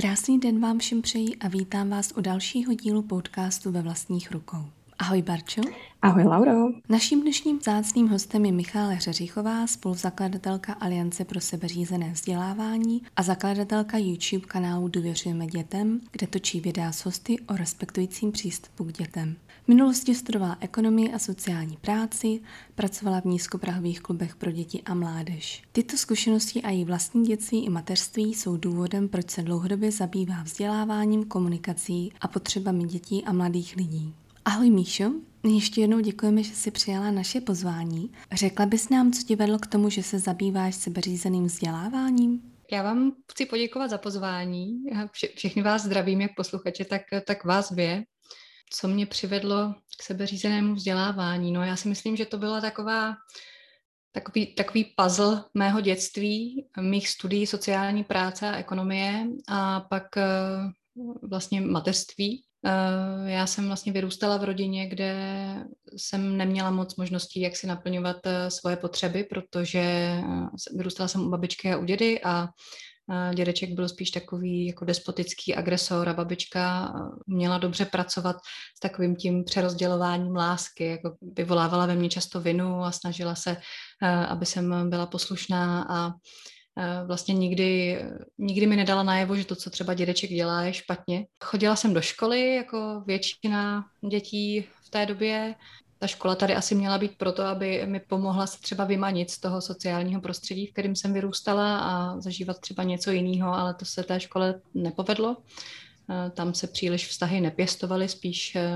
Krásný den vám všem přeji a vítám vás u dalšího dílu podcastu ve vlastních rukou. Ahoj Barčo. Ahoj Lauro. Naším dnešním zácným hostem je Michála Hřeřichová, spoluzakladatelka Aliance pro sebeřízené vzdělávání a zakladatelka YouTube kanálu Důvěřujeme dětem, kde točí videa s hosty o respektujícím přístupu k dětem. V minulosti studovala ekonomii a sociální práci, pracovala v nízkoprahových klubech pro děti a mládež. Tyto zkušenosti a její vlastní dětství i mateřství jsou důvodem, proč se dlouhodobě zabývá vzděláváním, komunikací a potřebami dětí a mladých lidí. Ahoj Míšo, ještě jednou děkujeme, že jsi přijala naše pozvání. Řekla bys nám, co tě vedlo k tomu, že se zabýváš sebeřízeným vzděláváním? Já vám chci poděkovat za pozvání. Vše, všechny vás zdravím, jak posluchače, tak, tak vás dvě. Co mě přivedlo k sebeřízenému vzdělávání? No já si myslím, že to byla taková takový, takový puzzle mého dětství, mých studií sociální práce a ekonomie a pak eh, vlastně mateřství. Eh, já jsem vlastně vyrůstala v rodině, kde jsem neměla moc možností, jak si naplňovat eh, svoje potřeby, protože vyrůstala jsem u babičky a u dědy a dědeček byl spíš takový jako despotický agresor a babička měla dobře pracovat s takovým tím přerozdělováním lásky, jako vyvolávala ve mně často vinu a snažila se, aby jsem byla poslušná a vlastně nikdy, nikdy mi nedala najevo, že to, co třeba dědeček dělá, je špatně. Chodila jsem do školy, jako většina dětí v té době. Ta škola tady asi měla být proto, aby mi pomohla se třeba vymanit z toho sociálního prostředí, v kterém jsem vyrůstala a zažívat třeba něco jiného, ale to se té škole nepovedlo. Eh, tam se příliš vztahy nepěstovaly, spíš eh,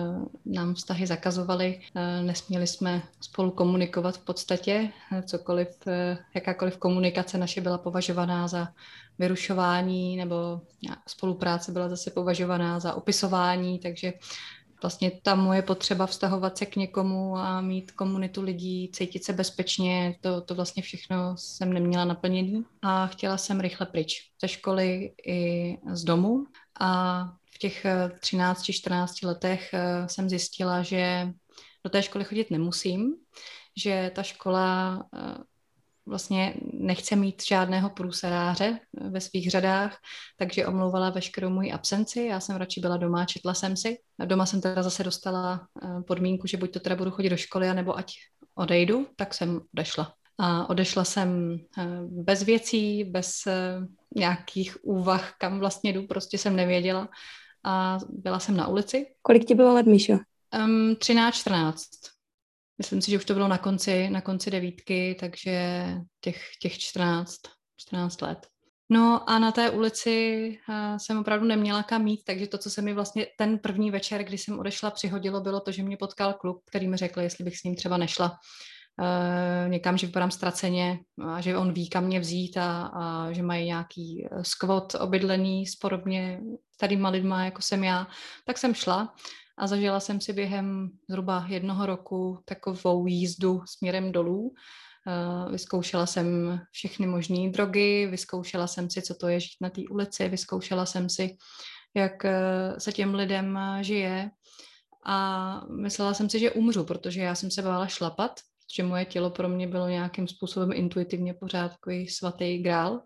nám vztahy zakazovaly. Eh, nesměli jsme spolu komunikovat v podstatě. Cokoliv, jakákoliv komunikace naše byla považovaná za vyrušování nebo spolupráce byla zase považovaná za opisování, takže vlastně ta moje potřeba vztahovat se k někomu a mít komunitu lidí, cítit se bezpečně, to, to vlastně všechno jsem neměla naplněný. A chtěla jsem rychle pryč ze školy i z domu. A v těch 13-14 eh, letech eh, jsem zjistila, že do té školy chodit nemusím, že ta škola eh, vlastně nechce mít žádného průseráře ve svých řadách, takže omlouvala veškerou moji absenci. Já jsem radši byla doma, četla jsem si. Doma jsem teda zase dostala podmínku, že buď to teda budu chodit do školy, anebo ať odejdu, tak jsem odešla. A odešla jsem bez věcí, bez nějakých úvah, kam vlastně jdu, prostě jsem nevěděla. A byla jsem na ulici. Kolik ti bylo let, Míšo? Um, 13, 14. Myslím si, že už to bylo na konci, na konci devítky, takže těch, těch 14, 14 let. No a na té ulici uh, jsem opravdu neměla kam mít, takže to, co se mi vlastně ten první večer, kdy jsem odešla, přihodilo, bylo to, že mě potkal kluk, který mi řekl, jestli bych s ním třeba nešla uh, někam, že vypadám ztraceně a že on ví, kam mě vzít a, a že mají nějaký eh, skvot obydlený s podobně starýma lidma, jako jsem já, tak jsem šla a zažila jsem si během zhruba jednoho roku takovou jízdu směrem dolů. Uh, vyzkoušela jsem všechny možné drogy, vyzkoušela jsem si, co to je žít na té ulici, vyzkoušela jsem si, jak se těm lidem žije a myslela jsem si, že umřu, protože já jsem se bála šlapat, že moje tělo pro mě bylo nějakým způsobem intuitivně pořád takový svatý grál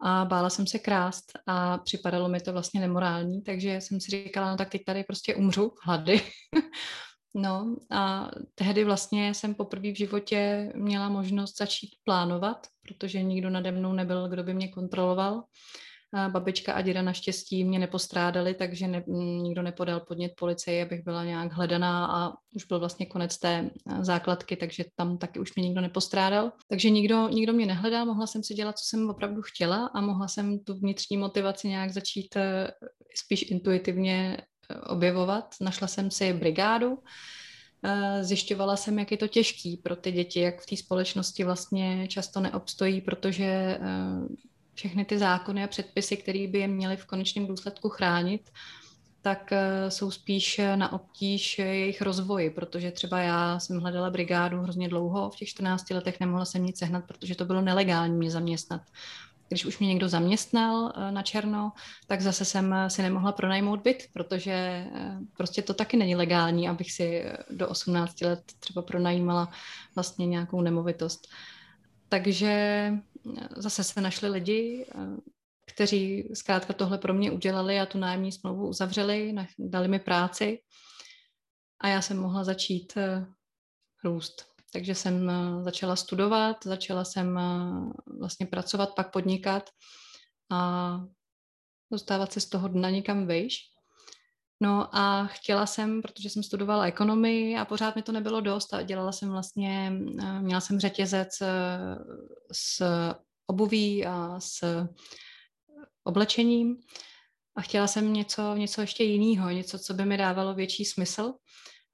a bála jsem se krást a připadalo mi to vlastně nemorální, takže jsem si říkala, no tak teď tady prostě umřu hlady. no a tehdy vlastně jsem poprvé v životě měla možnost začít plánovat, protože nikdo nade mnou nebyl, kdo by mě kontroloval babička a děda naštěstí mě nepostrádali, takže ne, nikdo nepodal podnět policii, abych byla nějak hledaná a už byl vlastně konec té základky, takže tam taky už mě nikdo nepostrádal. Takže nikdo, nikdo mě nehledal, mohla jsem si dělat, co jsem opravdu chtěla a mohla jsem tu vnitřní motivaci nějak začít e, spíš intuitivně e, objevovat. Našla jsem si brigádu, Zjišťovala jsem, jak je to těžký pro ty děti, jak v té společnosti vlastně často neobstojí, protože všechny ty zákony a předpisy, které by je měly v konečném důsledku chránit, tak eh, jsou spíš na obtíž jejich rozvoji, protože třeba já jsem hledala brigádu hrozně dlouho, v těch 14 letech nemohla jsem nic sehnat, protože to bylo nelegální mě zaměstnat. Když už mě někdo zaměstnal eh, na černo, tak zase jsem si nemohla pronajmout byt, protože eh, prostě to taky není legální, abych si do 18 let třeba pronajímala vlastně nějakou nemovitost. Takže zase se našli lidi, kteří zkrátka tohle pro mě udělali a tu nájemní smlouvu uzavřeli, dali mi práci a já jsem mohla začít eh, růst. Takže jsem eh, začala studovat, začala jsem eh, vlastně pracovat, pak podnikat a dostávat se z toho dna někam vejš. No a chtěla jsem, protože jsem studovala ekonomii a pořád mi to nebylo dost a dělala jsem vlastně, měla jsem řetězec s obuví a s oblečením a chtěla jsem něco, něco ještě jiného, něco, co by mi dávalo větší smysl.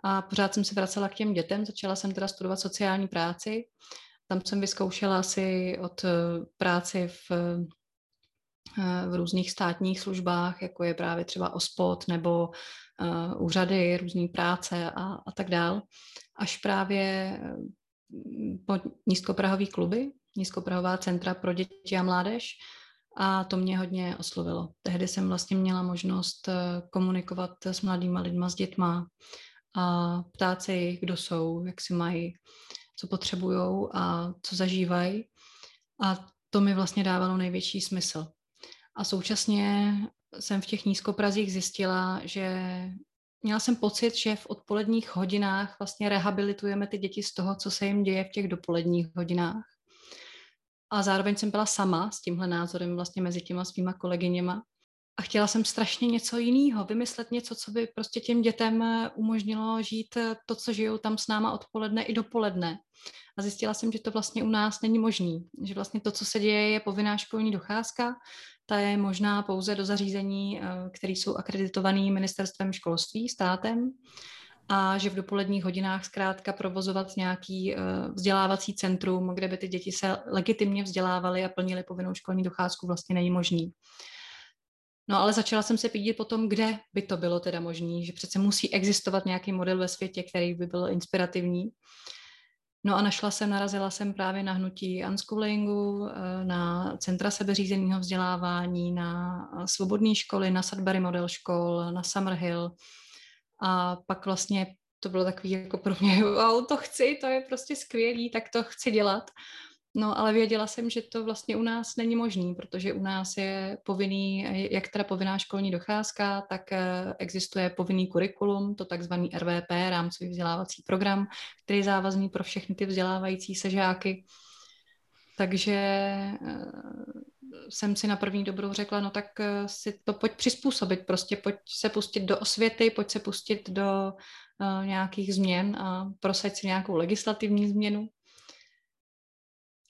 A pořád jsem se vracela k těm dětem, začala jsem teda studovat sociální práci. Tam jsem vyzkoušela asi od eh, práci v, eh, v různých státních službách, jako je právě třeba OSPOD nebo uh, úřady, různé práce a, a tak dál, až právě po nízkoprahový kluby, nízkoprahová centra pro děti a mládež, a to mě hodně oslovilo. Tehdy jsem vlastně měla možnost eh, komunikovat s mladýma lidma, s dětma a ptát se jich, kdo jsou, jak si mají, co potřebují a co zažívají. A to mi vlastně dávalo největší smysl. A současně jsem v těch nízkoprazích zjistila, že měla jsem pocit, že v odpoledních hodinách vlastně rehabilitujeme ty děti z toho, co se jim děje v těch dopoledních hodinách a zároveň jsem byla sama s tímhle názorem vlastně mezi těma svýma kolegyněma. A chtěla jsem strašně něco jiného, vymyslet něco, co by prostě těm dětem umožnilo žít to, co žijou tam s náma odpoledne i dopoledne. A zjistila jsem, že to vlastně u nás není možný. Že vlastně to, co se děje, je povinná školní docházka. Ta je možná pouze do zařízení, eh, které jsou akreditované ministerstvem školství, státem a že v dopoledních hodinách zkrátka provozovat nějaký uh, vzdělávací centrum, kde by ty děti se legitimně vzdělávaly a plnily povinnou školní docházku, vlastně není možný. No ale začala jsem se pídit potom, kde by to bylo teda možné, že přece musí existovat nějaký model ve světě, který by byl inspirativní. No a našla jsem, narazila jsem právě na hnutí unschoolingu, eh, na centra sebeřízeného vzdělávání, na svobodné školy, na Sudbury model škol, na Summerhill, a pak vlastně to bylo takový jako pro mě, wow, to chci, to je prostě skvělý, tak to chci dělat. No, ale věděla jsem, že to vlastně u nás není možný, protože u nás je povinný, jak teda povinná školní docházka, tak eh, existuje povinný kurikulum, to takzvaný RVP, rámcový vzdělávací program, který je závazný pro všechny ty vzdělávající se žáky. Takže eh, jsem si na první dobrou řekla, no tak eh, si to pojď přizpůsobit, prostě pojď se pustit do osvěty, pojď se pustit do uh, nějakých změn a prosaď si nějakou legislativní změnu.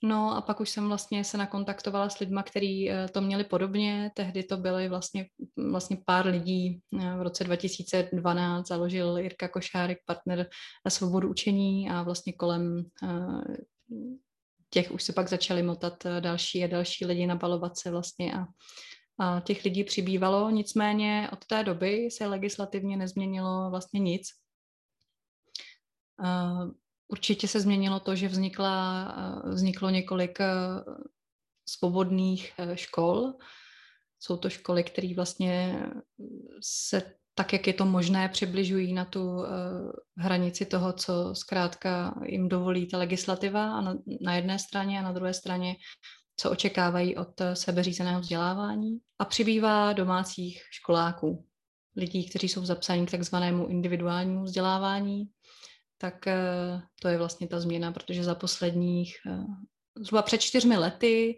No a pak už jsem vlastně se nakontaktovala s lidma, kteří uh, to měli podobně. Tehdy to byly vlastně, vlastně pár lidí. V roce 2012 založil Jirka Košárek, partner na svobodu učení a vlastně kolem uh, těch už se pak začaly motat eh, další a další lidi, nabalovat se vlastně a, a těch lidí přibývalo, nicméně od té doby se legislativně nezměnilo vlastně nic. Určitě se změnilo to, že vznikla, uh, vzniklo několik uh, svobodných škol. Jsou to školy, které vlastně se tak, jak je to možné, přibližují na tu hranici toho, co zkrátka jim dovolí ta legislativa a na, jedné straně a na druhé straně, co očekávají od sebeřízeného vzdělávání. A přibývá domácích školáků, lidí, kteří jsou zapsáni k takzvanému individuálnímu vzdělávání, tak uh, to je vlastně ta změna, protože za posledních uh, zhruba před čtyřmi lety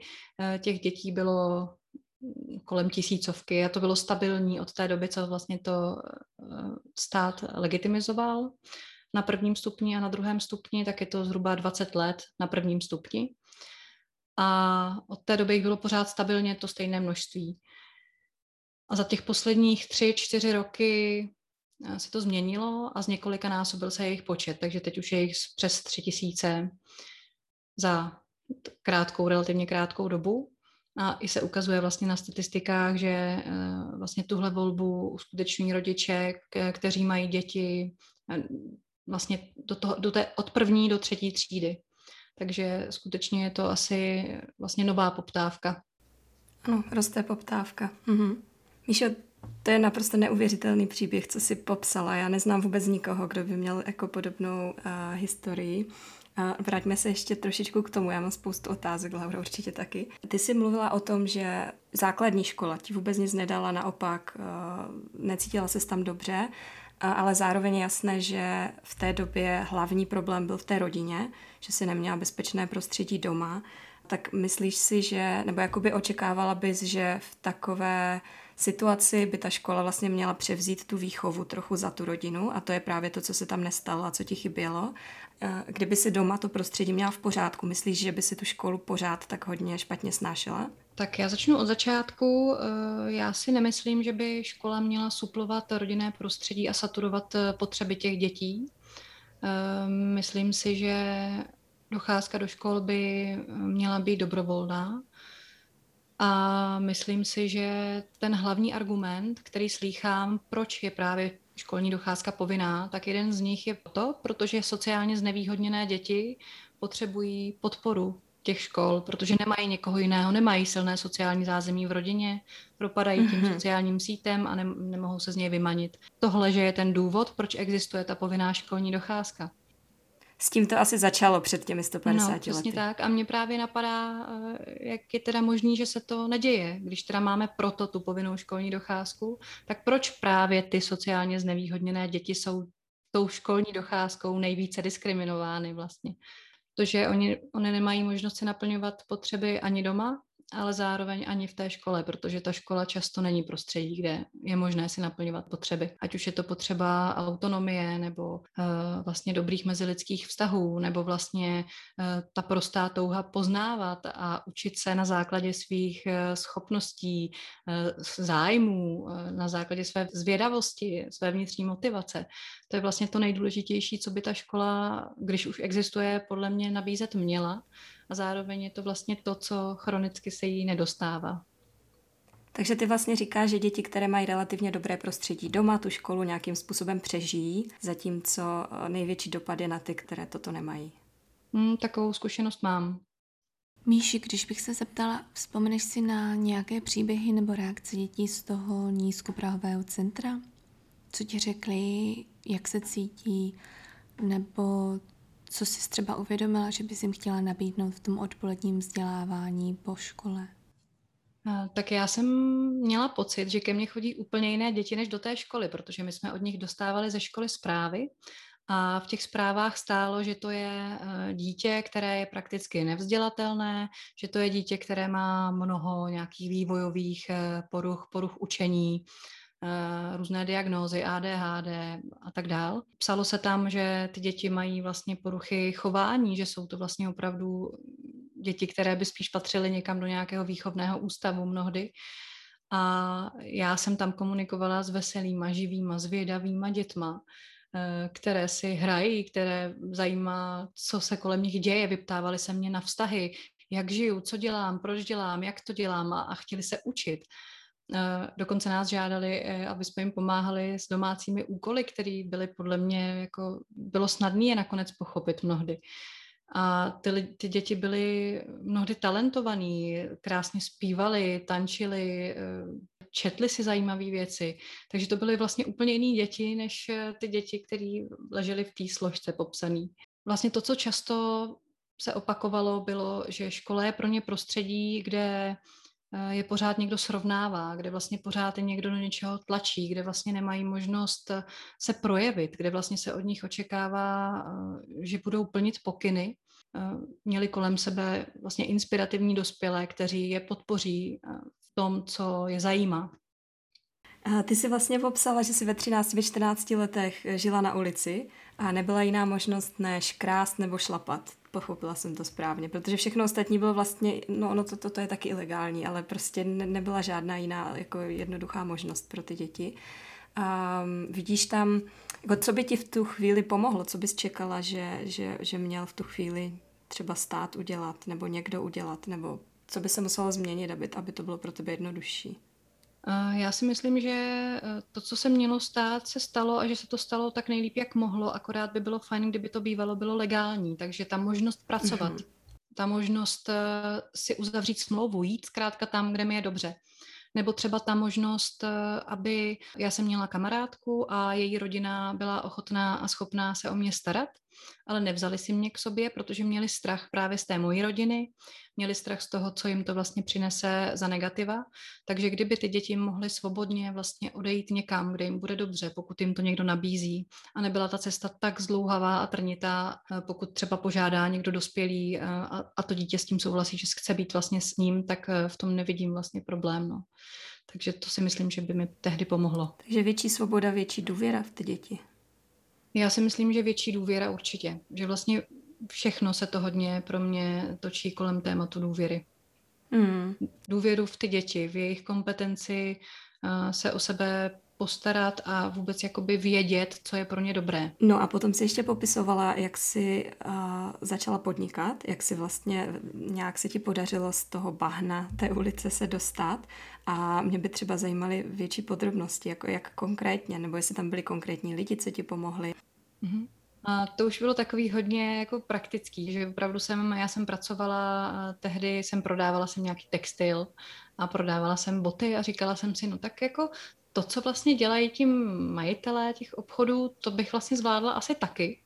těch dětí bylo kolem tisícovky a to bylo stabilní od té doby, co vlastně to eh, stát legitimizoval na prvním stupni a na druhém stupni, tak je to zhruba 20 let na prvním stupni. A od té doby jich bylo pořád stabilně to stejné množství. A za těch posledních tři, čtyři roky eh, se to změnilo a z několika násobil se jejich počet, takže teď už je jich přes tři tisíce za krátkou, relativně krátkou dobu. A i se ukazuje vlastně na statistikách, že eh, vlastně tuhle volbu uskutečňují rodiče, kteří mají děti vlastně do, toho, do té, od první do třetí třídy. Takže skutečně je to asi vlastně nová poptávka. Ano, roste poptávka. Mhm. Míšo, to je naprosto neuvěřitelný příběh, co si popsala. Já neznám vůbec nikoho, kdo by měl jako podobnou uh, historii. A vraťme se ještě trošičku k tomu, já mám spoustu otázek, Laura určitě taky. Ty jsi mluvila o tom, že základní škola ti vůbec nic nedala, naopak uh, necítila se tam dobře, ale zároveň je jasné, že v té době hlavní problém byl v té rodině, že si neměla bezpečné prostředí doma. Tak myslíš si, že, nebo jakoby očekávala bys, že v takové situaci by ta škola vlastně měla převzít tu výchovu trochu za tu rodinu a to je právě to, co se tam nestalo a co ti chybělo. Eh, kdyby si doma to prostředí měla v pořádku, myslíš, že by si tu školu pořád tak hodně špatně snášela? Tak já začnu od začátku. Eh, já si nemyslím, že by škola měla suplovat rodinné prostředí a saturovat eh, potřeby těch dětí. Myslím si, že docházka do škol by měla být dobrovolná. A myslím si, že ten hlavní argument, který slýchám, proč je právě školní docházka povinná, tak jeden z nich je to, protože sociálně znevýhodněné děti potřebují podporu těch škol, protože nemají někoho jiného, nemají silné sociální zázemí v rodině, propadají tím mm-hmm. sociálním sítem a ne, nemohou se z něj vymanit. Tohle, že je ten důvod, proč existuje ta povinná školní docházka s tím to asi začalo před těmi 150 no, přesně tak. A mě právě napadá, eh, jak je teda možný, že se to neděje. Když teda máme proto tu povinnou školní docházku, tak proč právě ty sociálně znevýhodněné děti jsou tou školní docházkou nejvíce diskriminovány vlastně? Protože oni, oni nemají možnost se naplňovat potřeby ani doma, ale zároveň ani v té škole, protože ta škola často není prostředí, kde je možné si naplňovat potřeby. Ať už je to potřeba autonomie nebo uh, vlastně dobrých mezilidských vztahů, nebo vlastně uh, ta prostá touha poznávat a učit se na základě svých uh, schopností, zájmů, na základě své zvědavosti, své vnitřní motivace. To je vlastně to nejdůležitější, co by ta škola, když už existuje, podle mě nabízet měla a zároveň je to vlastně to, co chronicky se jí nedostává. Takže ty vlastně říkáš, že děti, které mají relativně dobré prostředí doma, tu školu nějakým způsobem přežijí, zatímco eh, největší dopad je na ty, které toto nemají. Hmm, takovou zkušenost mám. Míši, když bych se zeptala, vzpomeneš si na nějaké příběhy nebo reakce dětí z toho nízkoprahového centra? Co ti řekli, jak se cítí, nebo co jsi třeba uvědomila, že bys jim chtěla nabídnout v tom odpoledním vzdělávání po škole? Tak já jsem měla pocit, že ke mně chodí úplně jiné děti než do té školy, protože my jsme od nich dostávali ze školy zprávy a v těch zprávách stálo, že to je e, dítě, které je prakticky nevzdělatelné, že to je dítě, které má mnoho nějakých vývojových e, poruch, poruch učení, různé diagnózy, ADHD a tak dál. Psalo se tam, že ty děti mají vlastně poruchy chování, že jsou to vlastně opravdu děti, které by spíš patřily někam do nějakého výchovného ústavu mnohdy. A já jsem tam komunikovala s veselýma, živýma, zvědavýma dětma, eh, které si hrají, které zajímá, co se kolem nich děje, vyptávali se mě na vztahy, jak žiju, co dělám, proč dělám, jak to dělám a, a chtěli se učit. Eh, dokonce nás žádali, eh, aby jsme jim pomáhali s domácími úkoly, které byly podle mě, jako bylo snadné je nakonec pochopit mnohdy. A ty, ty děti byly mnohdy talentovaný, krásně zpívali, tančili, eh, četli si zajímavé věci. Takže to byly vlastně úplně jiné děti, než ty děti, které ležely v té složce popsané. Vlastně to, co často se opakovalo, bylo, že škola je pro ně prostředí, kde je pořád někdo srovnává, kde vlastně pořád je někdo do něčeho tlačí, kde vlastně nemají možnost eh, se projevit, kde vlastně se od nich očekává, eh, že budou plnit pokyny. Měli kolem sebe vlastně inspirativní dospělé, kteří je podpoří v tom, co je zajímá. Ty jsi vlastně popsala, že jsi ve 13, ve 14 letech žila na ulici a nebyla jiná možnost než krást nebo šlapat pochopila jsem to správně, protože všechno ostatní bylo vlastně, no ono to, to, to je taky ilegální, ale prostě ne, nebyla žádná jiná jako jednoduchá možnost pro ty děti. A vidíš tam, jako co by ti v tu chvíli pomohlo, co bys čekala, že, že, že měl v tu chvíli třeba stát udělat, nebo někdo udělat, nebo co by se muselo změnit, aby, aby to bylo pro tebe jednodušší? Já si myslím, že eh, to, co se mělo stát, se stalo a že se to stalo tak nejlíp, jak mohlo, akorát by bylo fajn, kdyby to bývalo bylo legální, takže ta možnost pracovat, mm-hmm. ta možnost eh, si uzavřít smlouvu, jít zkrátka tam, kde mi je dobře. Nebo třeba ta možnost, eh, aby já jsem měla kamarádku a její rodina byla ochotná a schopná se o mě starat, ale nevzali si mě k sobě, protože měli strach právě z té mojí rodiny, měli strach z toho, co jim to vlastně přinese za negativa. Takže kdyby ty děti mohly svobodně vlastně odejít někam, kde jim bude dobře, pokud jim to někdo nabízí a nebyla ta cesta tak zdlouhavá a trnitá, eh, pokud třeba požádá někdo dospělý eh, a, a to dítě s tím souhlasí, že chce být vlastně s ním, tak eh, v tom nevidím vlastně problém. No. Takže to si myslím, že by mi tehdy pomohlo. Takže větší svoboda, větší důvěra v ty děti. Já si myslím, že větší důvěra určitě. Že vlastně všechno se to hodně pro mě točí kolem tématu důvěry. Mm. Důvěru v ty děti, v jejich kompetenci uh, se o sebe postarat a vůbec jakoby vědět, co je pro ně dobré. No a potom si ještě popisovala, jak si uh, začala podnikat, jak si vlastně nějak se ti podařilo z toho bahna té ulice se dostat a mě by třeba zajímaly větší podrobnosti, jako jak konkrétně, nebo jestli tam byli konkrétní lidi, co ti pomohli. Mm-hmm. A to už bylo takový hodně jako praktický, že opravdu jsem, já jsem pracovala, tehdy jsem prodávala jsem nějaký textil a prodávala jsem boty a říkala jsem si, no tak jako to, co vlastně dělají tím majitelé těch obchodů, to bych vlastně zvládla asi taky.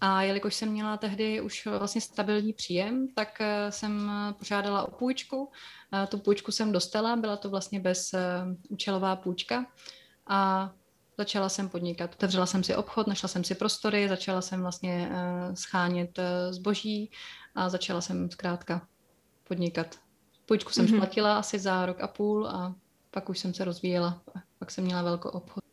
A jelikož jsem měla tehdy už vlastně stabilní příjem, tak eh, jsem požádala o půjčku. Tu půjčku jsem dostala, byla to vlastně bez eh, účelová půjčka. A Začala jsem podnikat. Otevřela jsem si obchod, našla jsem si prostory, začala jsem vlastně schánět zboží a začala jsem zkrátka podnikat. Půjčku jsem mm-hmm. splatila asi za rok a půl a pak už jsem se rozvíjela. Pak jsem měla velkou obchod.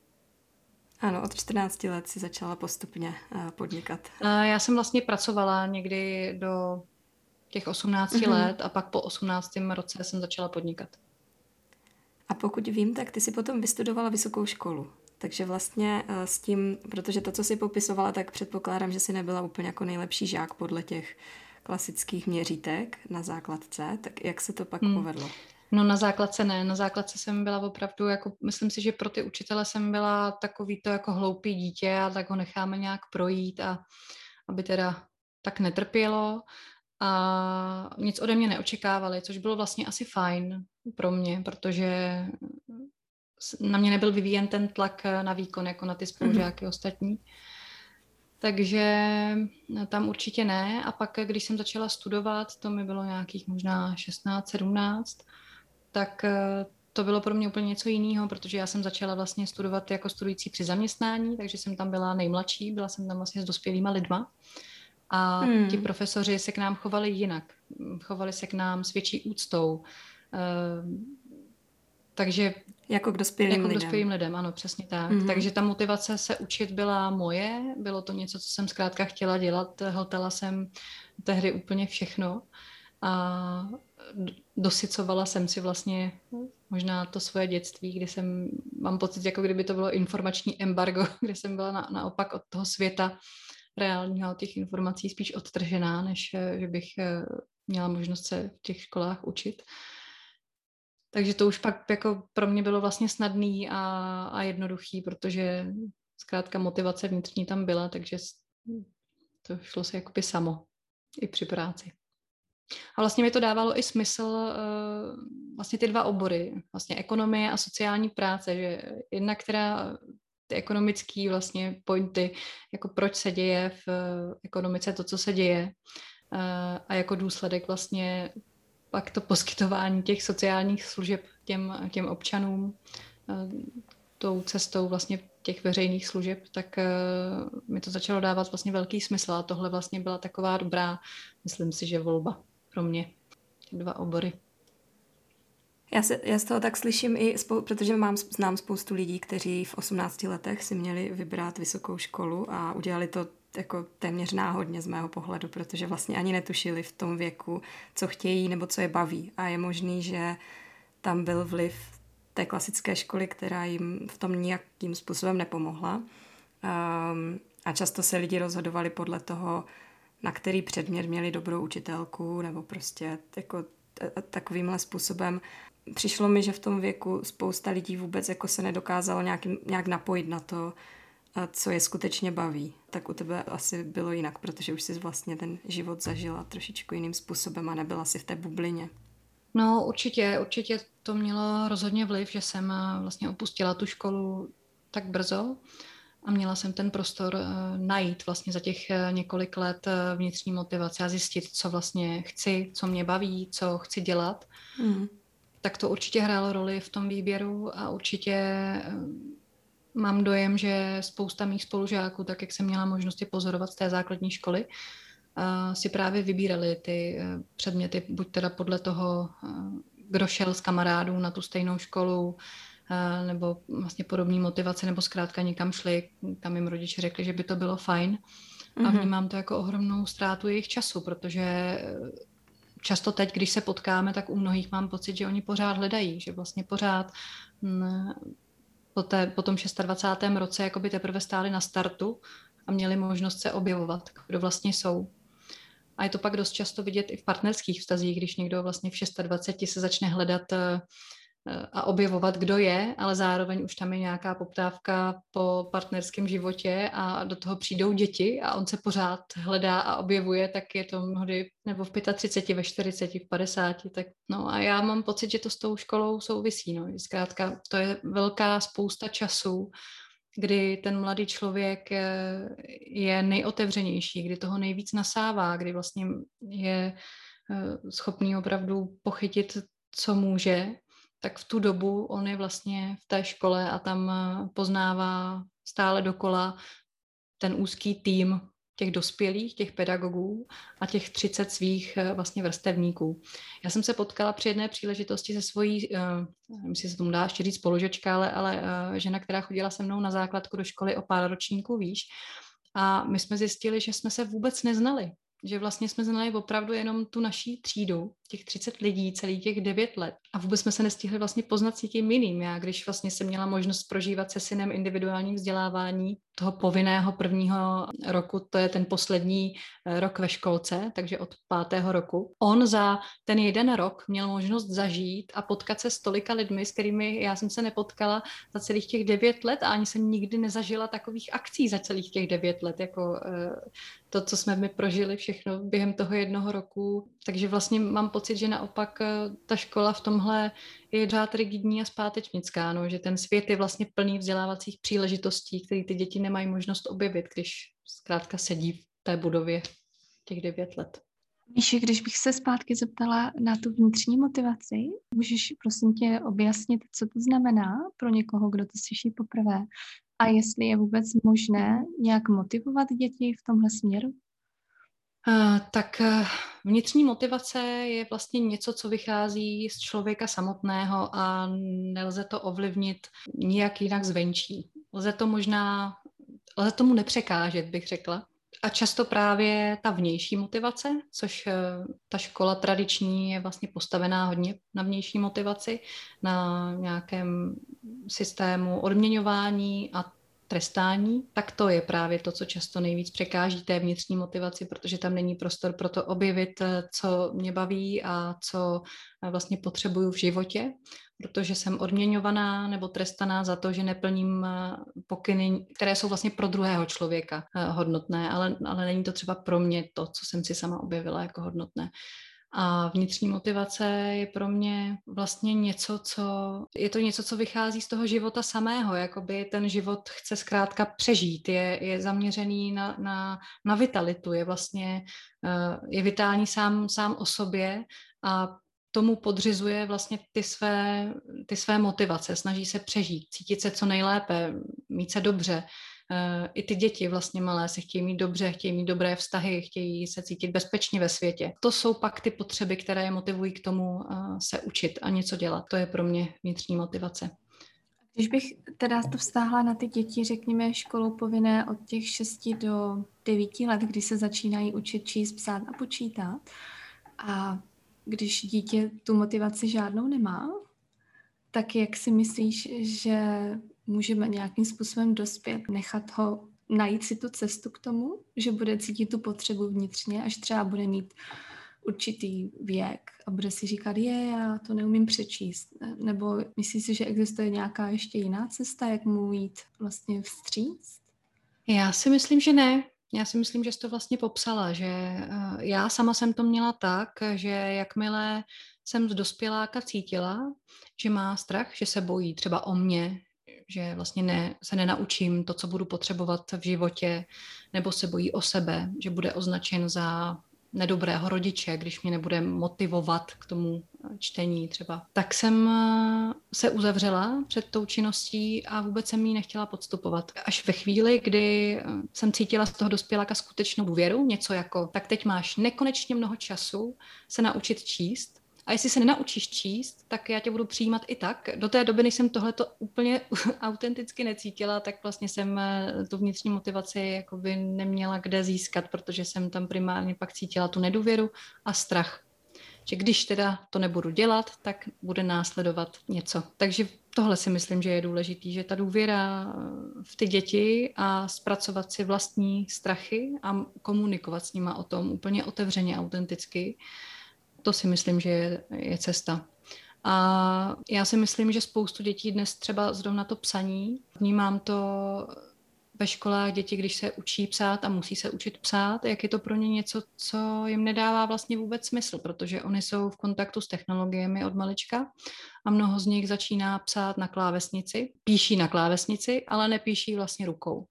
Ano, od 14 let si začala postupně uh, podnikat. Uh, já jsem vlastně pracovala někdy do těch 18 mm-hmm. let a pak po 18. roce jsem začala podnikat. A pokud vím, tak ty si potom vystudovala vysokou školu. Takže vlastně eh, s tím, protože to, co si popisovala, tak předpokládám, že si nebyla úplně jako nejlepší žák podle těch klasických měřítek na základce, tak jak se to pak hmm. povedlo? No na základce ne, na základce jsem byla opravdu, jako myslím si, že pro ty učitele jsem byla takový to jako hloupý dítě a tak ho necháme nějak projít a aby teda tak netrpělo a nic ode mě neočekávali, což bylo vlastně asi fajn pro mě, protože na mě nebyl vyvíjen ten tlak na výkon, jako na ty spolužáky mm-hmm. ostatní. Takže tam určitě ne. A pak, když jsem začala studovat, to mi bylo nějakých možná 16, 17, tak to bylo pro mě úplně něco jiného, protože já jsem začala vlastně studovat jako studující při zaměstnání, takže jsem tam byla nejmladší, byla jsem tam vlastně s dospělými lidma. A hmm. ti profesoři se k nám chovali jinak. Chovali se k nám s větší úctou. Takže jako k dospělým jako lidem. Jako dospělým lidem, ano, přesně tak. Mm-hmm. Takže ta motivace se učit byla moje, bylo to něco, co jsem zkrátka chtěla dělat, hltala jsem tehdy úplně všechno a dosycovala jsem si vlastně možná to svoje dětství, kdy jsem, mám pocit, jako kdyby to bylo informační embargo, kde jsem byla na, naopak od toho světa reálního, od těch informací spíš odtržená, než že bych eh, měla možnost se v těch školách učit. Takže to už pak jako pro mě bylo vlastně snadný a, a jednoduchý, protože zkrátka motivace vnitřní tam byla, takže to šlo se jakoby samo i při práci. A vlastně mi to dávalo i smysl uh, vlastně ty dva obory, vlastně ekonomie a sociální práce, že jedna, která ty ekonomické vlastně pointy, jako proč se děje v uh, ekonomice to, co se děje uh, a jako důsledek vlastně pak to poskytování těch sociálních služeb těm, těm občanům eh, tou cestou vlastně těch veřejných služeb, tak eh, mi to začalo dávat vlastně velký smysl a tohle vlastně byla taková dobrá, myslím si, že volba pro mě. Dva obory. Já, se, já z toho tak slyším i, spou, protože mám, znám spoustu lidí, kteří v 18 letech si měli vybrat vysokou školu a udělali to jako téměř náhodně z mého pohledu, protože vlastně ani netušili v tom věku, co chtějí nebo co je baví. A je možný, že tam byl vliv té klasické školy, která jim v tom nějakým způsobem nepomohla. Um, a často se lidi rozhodovali podle toho, na který předmět měli dobrou učitelku, nebo prostě jako takovýmhle způsobem. Přišlo mi, že v tom věku spousta lidí vůbec jako se nedokázalo nějak, nějak napojit na to, co je skutečně baví. Tak u tebe asi bylo jinak, protože už jsi vlastně ten život zažila trošičku jiným způsobem a nebyla si v té bublině. No určitě, určitě to mělo rozhodně vliv, že jsem vlastně opustila tu školu tak brzo a měla jsem ten prostor uh, najít vlastně za těch uh, několik let uh, vnitřní motivace a zjistit, co vlastně chci, co mě baví, co chci dělat. Mm. Tak to určitě hrálo roli v tom výběru a určitě mám dojem, že spousta mých spolužáků, tak jak jsem měla možnosti pozorovat z té základní školy, si právě vybírali ty předměty, buď teda podle toho, kdo šel z kamarádů na tu stejnou školu, nebo vlastně podobné motivace, nebo zkrátka někam šli, tam jim rodiče řekli, že by to bylo fajn. A mhm. vnímám to jako ohromnou ztrátu jejich času, protože e, často teď, když se potkáme, tak u mnohých mám pocit, že oni pořád hledají, že vlastně pořád po, té, po tom 26. roce jako by teprve stáli na startu a měli možnost se objevovat, kdo vlastně jsou. A je to pak dost často vidět i v partnerských vztazích, když někdo vlastně v 26 se začne hledat eh, a objevovat, kdo je, ale zároveň už tam je nějaká poptávka po partnerském životě a do toho přijdou děti a on se pořád hledá a objevuje, tak je to mnohdy nebo v 35, ve 40, v 50, tak no a já mám pocit, že to s tou školou souvisí, no, zkrátka to je velká spousta času, kdy ten mladý člověk je nejotevřenější, kdy toho nejvíc nasává, kdy vlastně je eh, schopný opravdu pochytit, co může tak v tu dobu on je vlastně v té škole a tam eh, poznává stále dokola ten úzký tým těch dospělých, těch pedagogů a těch 30 svých eh, vlastně vrstevníků. Já jsem se potkala při jedné příležitosti se svojí, uh, nevím, jestli se tomu dá ještě říct spolužečka, ale, ale žena, která chodila se mnou na základku do školy o pár ročníků výš. A my jsme zjistili, že jsme se vůbec neznali že vlastně jsme znali opravdu jenom tu naší třídu, těch 30 lidí, celý těch 9 let. A vůbec jsme se nestihli vlastně poznat s někým jiným. Já, když vlastně jsem měla možnost prožívat se synem individuální vzdělávání toho povinného prvního roku, to je ten poslední eh, rok ve školce, takže od pátého roku. On za ten jeden rok měl možnost zažít a potkat se s tolika lidmi, s kterými já jsem se nepotkala za celých těch devět let a ani jsem nikdy nezažila takových akcí za celých těch devět let, jako eh, to, co jsme my prožili všechno během toho jednoho roku. Takže vlastně mám pocit, že naopak eh, ta škola v tomhle je řád rigidní a zpátečnická, no, že ten svět je vlastně plný vzdělávacích příležitostí, které ty děti nemají možnost objevit, když zkrátka sedí v té budově těch devět let. Míši, když bych se zpátky zeptala na tu vnitřní motivaci, můžeš prosím tě objasnit, co to znamená pro někoho, kdo to slyší poprvé a jestli je vůbec možné nějak motivovat děti v tomhle směru? Uh, tak uh, vnitřní motivace je vlastně něco, co vychází z člověka samotného a nelze to ovlivnit nijak jinak zvenčí. Lze to možná, lze tomu nepřekážet, bych řekla. A často právě ta vnější motivace, což uh, ta škola tradiční je vlastně postavená hodně na vnější motivaci, na nějakém systému odměňování a trestání, tak to je právě to, co často nejvíc překáží té vnitřní motivaci, protože tam není prostor pro to objevit, eh, co mě baví a co eh, vlastně potřebuju v životě, protože jsem odměňovaná nebo trestaná za to, že neplním eh, pokyny, které jsou vlastně pro druhého člověka hodnotné, ale, ale není to třeba pro mě to, co jsem si sama objevila jako hodnotné. A vnitřní motivace je pro mě vlastně něco, co je to něco, co vychází z toho života samého, jakoby ten život chce zkrátka přežít, je, je zaměřený na, na, na vitalitu, je vlastně eh, je vitální sám, sám o sobě a tomu podřizuje vlastně ty své, ty své motivace, snaží se přežít, cítit se co nejlépe, mít se dobře, i ty děti vlastně malé se chtějí mít dobře, chtějí mít dobré vztahy, chtějí se cítit bezpečně ve světě. To jsou pak ty potřeby, které je motivují k tomu eh, se učit a něco dělat. To je pro mě vnitřní motivace. Když bych teda to vztáhla na ty děti, řekněme, školou povinné od těch 6 do 9 let, kdy se začínají učit číst, psát a počítat. A když dítě tu motivaci žádnou nemá, tak jak si myslíš, že můžeme nějakým způsobem dospět, nechat ho najít si tu cestu k tomu, že bude cítit tu potřebu vnitřně, až třeba bude mít určitý věk a bude si říkat, je, já to neumím přečíst. Nebo myslíš si, že existuje nějaká ještě jiná cesta, jak mu jít vlastně vstříc? Já si myslím, že ne. Já si myslím, že jsi to vlastně popsala, že eh, já sama jsem to měla tak, že jakmile jsem z dospěláka cítila, že má strach, že se bojí třeba o mě, že vlastně ne, se nenaučím to, co budu potřebovat v životě, nebo se bojí o sebe, že bude označen za nedobrého rodiče, když mě nebude motivovat k tomu čtení třeba. Tak jsem eh, se uzavřela před tou činností a vůbec jsem ji nechtěla podstupovat. Až ve chvíli, kdy eh, jsem cítila z toho dospěláka skutečnou důvěru, něco jako, tak teď máš nekonečně mnoho času se naučit číst, a jestli se nenaučíš číst, tak já tě budu přijímat i tak. Do té doby, než jsem tohleto úplně autenticky necítila, tak vlastně jsem eh, tu vnitřní motivaci jakoby neměla kde získat, protože jsem tam primárně pak cítila tu nedůvěru a strach. Že když teda to nebudu dělat, tak bude následovat něco. Takže tohle si myslím, že je důležitý, že ta důvěra v ty děti a zpracovat si vlastní strachy a komunikovat s nima o tom úplně otevřeně, autenticky, to si myslím, že je, je cesta. A já si myslím, že spoustu dětí dnes třeba zrovna to psaní, vnímám to ve školách děti, když se učí psát a musí se učit psát, jak je to pro ně něco, co jim nedává vlastně vůbec smysl, protože oni jsou v kontaktu s technologiemi od malička a mnoho z nich začíná psát na klávesnici, píší na klávesnici, ale nepíší vlastně rukou.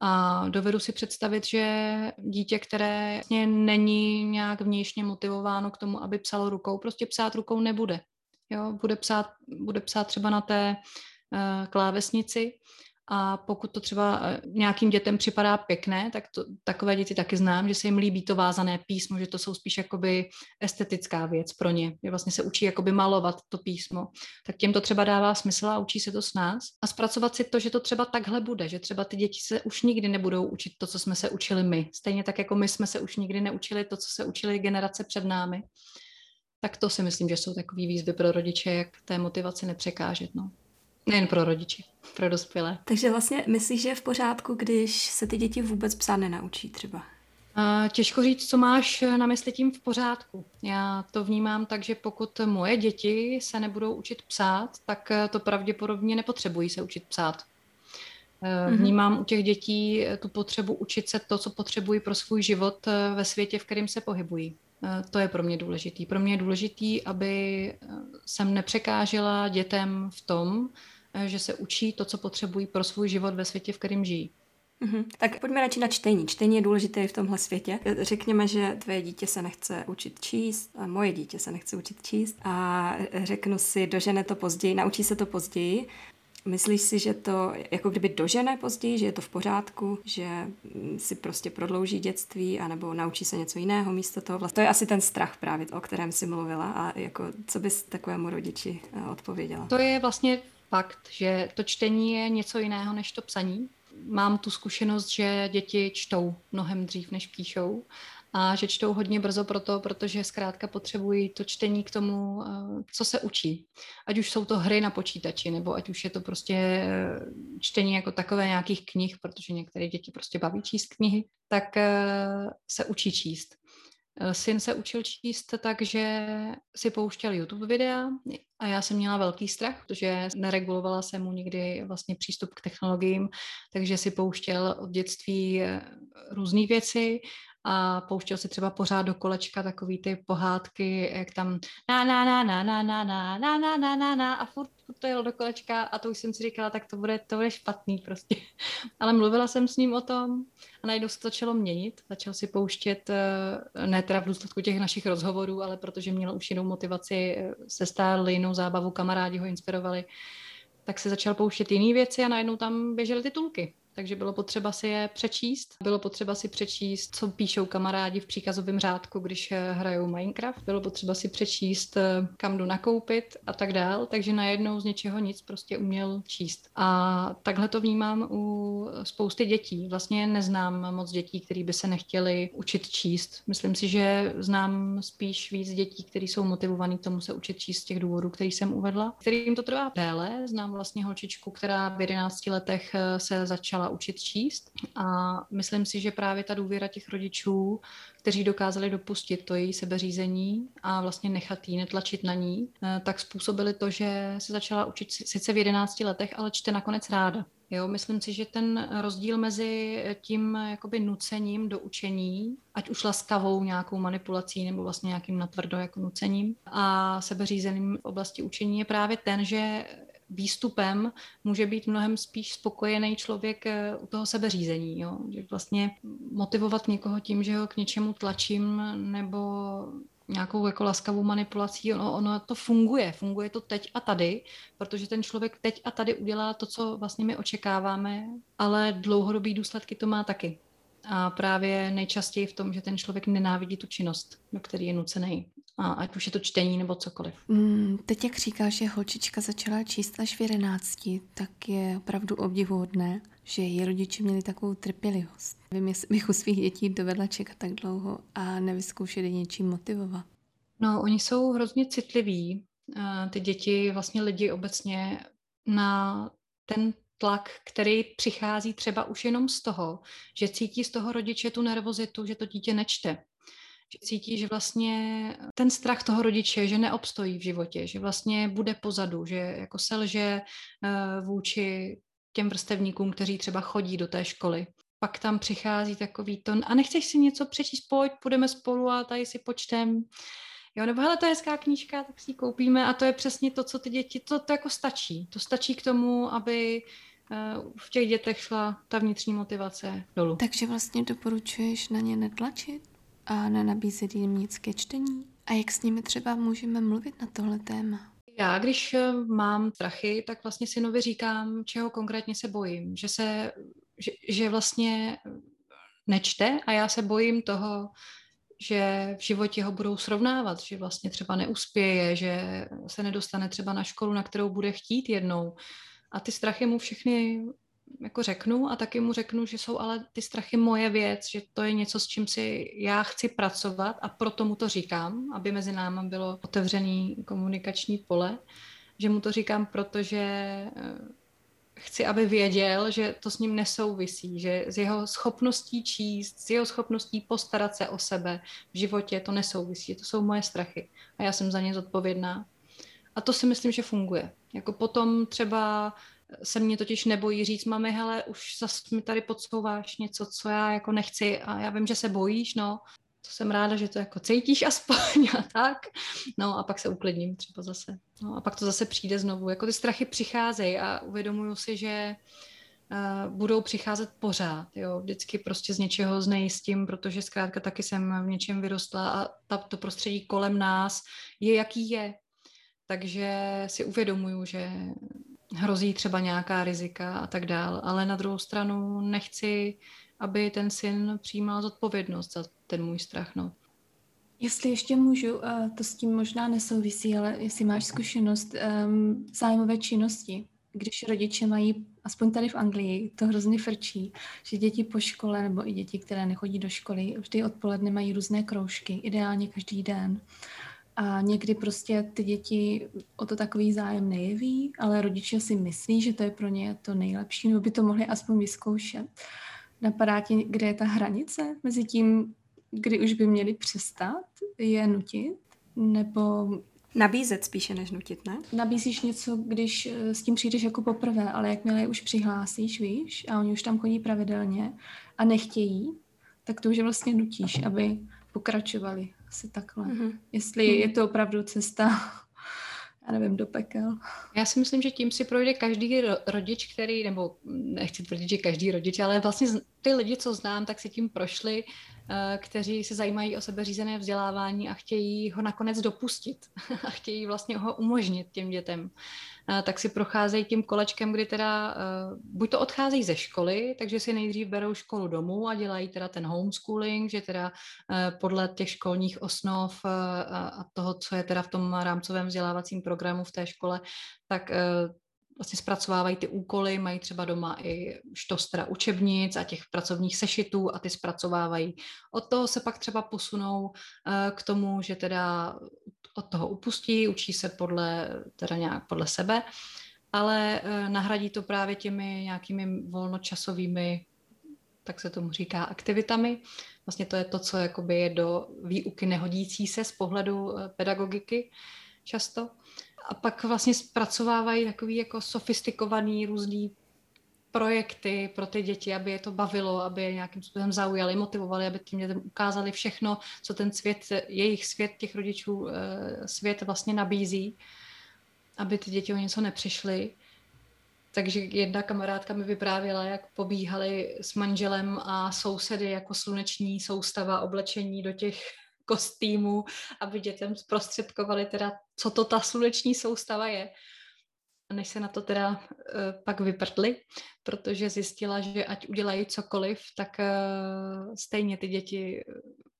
A dovedu si představit, že dítě, které vlastně není nějak vnějšně motivováno k tomu, aby psalo rukou, prostě psát rukou nebude. Jo, bude psát, bude psát třeba na té uh, klávesnici a pokud to třeba eh, nějakým dětem připadá pěkné, tak to, takové děti taky znám, že se jim líbí to vázané písmo, že to jsou spíš jakoby estetická věc pro ně, že vlastně se učí jakoby malovat to písmo. Tak těm to třeba dává smysl a učí se to s nás. A zpracovat si to, že to třeba takhle bude, že třeba ty děti se už nikdy nebudou učit to, co jsme se učili my. Stejně tak, jako my jsme se už nikdy neučili to, co se učili generace před námi. Tak to si myslím, že jsou takové výzvy pro rodiče, jak té motivaci nepřekážet. No. Nejen pro rodiče, pro dospělé. Takže vlastně myslíš, že je v pořádku, když se ty děti vůbec psát nenaučí třeba? Těžko říct, co máš na mysli tím v pořádku. Já to vnímám tak, že pokud moje děti se nebudou učit psát, tak to pravděpodobně nepotřebují se učit psát. Uh, vnímám u těch dětí tu potřebu učit se to, co potřebují pro svůj život ve světě, v kterém se pohybují. To je pro mě důležitý. Pro mě je důležitý, aby jsem nepřekážela dětem v tom, že se učí to, co potřebují pro svůj život ve světě, v kterém žijí. Mm-hmm. Tak pojďme radši na čtení. Čtení je důležité v tomhle světě. Řekněme, že tvoje dítě se nechce učit číst, a moje dítě se nechce učit číst a řeknu si, dožene to později, naučí se to později. Myslíš si, že to jako kdyby dožene později, že je to v pořádku, že si prostě prodlouží dětství anebo naučí se něco jiného místo toho? Vlastně to je asi ten strach právě, o kterém jsi mluvila a jako co bys takovému rodiči eh, odpověděla? To je vlastně fakt, že to čtení je něco jiného než to psaní. Mám tu zkušenost, že děti čtou mnohem dřív, než píšou a že čtou hodně brzo proto, protože zkrátka potřebují to čtení k tomu, eh, co se učí. Ať už jsou to hry na počítači, nebo ať už je to prostě eh, čtení jako takové nějakých knih, protože některé děti prostě baví číst knihy, tak eh, se učí číst. Syn se učil číst tak, že si pouštěl YouTube videa a já jsem měla velký strach, protože neregulovala jsem mu nikdy vlastně přístup k technologiím, takže si pouštěl od dětství různé věci a pouštěl si třeba pořád do kolečka takový ty pohádky, jak tam na na na na na na na na na na na na a furt, to jelo do kolečka a to už jsem si říkala, tak to bude, to bude špatný prostě. Ale mluvila jsem s ním o tom a najednou se to začalo měnit. Začal si pouštět, ne teda v důsledku těch našich rozhovorů, ale protože měl už jinou motivaci, se stále jinou zábavu, kamarádi ho inspirovali, tak se začal pouštět jiné věci a najednou tam běžely titulky takže bylo potřeba si je přečíst. Bylo potřeba si přečíst, co píšou kamarádi v příkazovém řádku, když eh, hrajou Minecraft. Bylo potřeba si přečíst, eh, kam jdu nakoupit a tak dál. Takže najednou z něčeho nic prostě uměl číst. A takhle to vnímám u spousty dětí. Vlastně neznám moc dětí, které by se nechtěli učit číst. Myslím si, že znám spíš víc dětí, které jsou motivované k tomu se učit číst z těch důvodů, který jsem uvedla. Kterým to trvá déle. Znám vlastně holčičku, která v 11 letech eh, se začala začala učit číst a myslím si, že právě ta důvěra těch rodičů, kteří dokázali dopustit to její sebeřízení a vlastně nechat jí, netlačit na ní, eh, tak způsobili to, že se začala učit sice v 11 letech, ale čte nakonec ráda. Jo, myslím si, že ten rozdíl mezi tím jakoby nucením do učení, ať už laskavou nějakou manipulací nebo vlastně nějakým natvrdo jako nucením a sebeřízeným v oblasti učení je právě ten, že výstupem může být mnohem spíš spokojený člověk eh, u toho sebeřízení. Jo? Že vlastně motivovat někoho tím, že ho k něčemu tlačím nebo nějakou jako laskavou manipulací, ono, ono to funguje, funguje to teď a tady, protože ten člověk teď a tady udělá to, co vlastně my očekáváme, ale dlouhodobý důsledky to má taky. A právě nejčastěji v tom, že ten člověk nenávidí tu činnost, do který je nucený. A ať už je to čtení nebo cokoliv. Mm, teď, jak říkáš, že holčička začala číst až v jedenácti, tak je opravdu obdivuhodné, že její rodiče měli takovou trpělivost. Vím, jestli bych u svých dětí dovedla čekat tak dlouho a nevyzkoušet je něčím motivovat. No, oni jsou hrozně citliví, ty děti, vlastně lidi obecně, na ten tlak, který přichází třeba už jenom z toho, že cítí z toho rodiče tu nervozitu, že to dítě nečte. Že cítí, že vlastně ten strach toho rodiče, že neobstojí v životě, že vlastně bude pozadu, že jako selže eh, vůči těm vrstevníkům, kteří třeba chodí do té školy. Pak tam přichází takový ton, a nechceš si něco přečíst, pojď, půjdeme spolu a tady si počtem. Jo, nebo hele, to je hezká knížka, tak si ji koupíme a to je přesně to, co ty děti, to, to jako stačí. To stačí k tomu, aby uh, v těch dětech šla ta vnitřní motivace dolů. Takže vlastně doporučuješ na ně netlačit a nenabízet jim nic ke čtení? A jak s nimi třeba můžeme mluvit na tohle téma? Já, když eh, mám strachy, tak vlastně synovi říkám, čeho konkrétně se bojím. Že se, že, že vlastně nečte a já se bojím toho, že v životě ho budou srovnávat, že vlastně třeba neuspěje, že se nedostane třeba na školu, na kterou bude chtít jednou. A ty strachy mu všechny jako řeknu a taky mu řeknu, že jsou ale ty strachy moje věc, že to je něco, s čím si já chci pracovat a proto mu to říkám, aby mezi námi bylo otevřený komunikační pole, že mu to říkám, protože eh, chci, aby věděl, že to s ním nesouvisí, že z jeho schopností číst, z jeho schopností postarat se o sebe v životě to nesouvisí, to jsou moje strachy a já jsem za ně zodpovědná. A to si myslím, že funguje. Jako potom třeba se mě totiž nebojí říct, mami, hele, už zase mi tady podsouváš něco, co já jako nechci a já vím, že se bojíš, no, to jsem ráda, že to jako cítíš aspoň a tak. No a pak se uklidním třeba zase. No a pak to zase přijde znovu. Jako ty strachy přicházejí a uvědomuju si, že uh, budou přicházet pořád, jo, vždycky prostě z něčeho znejistím, protože zkrátka taky jsem v něčem vyrostla a ta, to prostředí kolem nás je, jaký je. Takže si uvědomuju, že hrozí třeba nějaká rizika a tak dál, ale na druhou stranu nechci, aby ten syn přijímal zodpovědnost za ten můj strach. No. Jestli ještě můžu, to s tím možná nesouvisí, ale jestli máš zkušenost um, zájmové činnosti, když rodiče mají, aspoň tady v Anglii, to hrozně frčí, že děti po škole nebo i děti, které nechodí do školy, vždy odpoledne mají různé kroužky, ideálně každý den. A někdy prostě ty děti o to takový zájem nejeví, ale rodiče si myslí, že to je pro ně to nejlepší, nebo by to mohli aspoň vyzkoušet. Napadá ti, kde je ta hranice mezi tím, kdy už by měli přestat je nutit, nebo... Nabízet spíše než nutit, ne? Nabízíš něco, když eh, s tím přijdeš jako poprvé, ale jakmile je už přihlásíš, víš, a oni už tam chodí pravidelně a nechtějí, tak to už je vlastně nutíš, aby pokračovali asi takhle. Mm-hmm. Jestli mm-hmm. je to opravdu cesta, já nevím, do pekel. Já si myslím, že tím si projde každý rodič, který, nebo nechci tvrdit, že každý rodič, ale vlastně ty lidi, co znám, tak si tím prošli, kteří se zajímají o sebeřízené vzdělávání a chtějí ho nakonec dopustit a chtějí vlastně ho umožnit těm dětem. Eh, tak si procházejí tím kolečkem, kdy teda uh, buď to odcházejí ze školy, takže si nejdřív berou školu domů a dělají teda ten homeschooling, že teda podle těch školních osnov a toho, co je teda v tom rámcovém vzdělávacím programu v té škole, tak vlastně zpracovávají ty úkoly, mají třeba doma i štos teda učebnic a těch pracovních sešitů a ty zpracovávají. Od toho se pak třeba posunou k tomu, že teda od toho upustí, učí se podle, teda nějak podle sebe ale eh, nahradí to právě těmi nějakými volnočasovými, tak se tomu říká, aktivitami. Vlastně to je to, co jakoby je do výuky nehodící se z pohledu eh, pedagogiky často. A pak vlastně zpracovávají takový jako sofistikovaný různý projekty pro ty děti, aby je to bavilo, aby je nějakým způsobem zaujali, motivovali, aby tím dětem ukázali všechno, co ten svět, jejich svět, těch rodičů, eh, svět vlastně nabízí, aby ty děti o něco nepřišly. Takže jedna kamarádka mi vyprávěla, jak pobíhali s manželem a sousedy jako sluneční soustava oblečení do těch kostýmů, aby dětem zprostředkovali teda, co to ta sluneční soustava je než se na to teda uh, pak vyprtli, protože zjistila, že ať udělají cokoliv, tak uh, stejně ty děti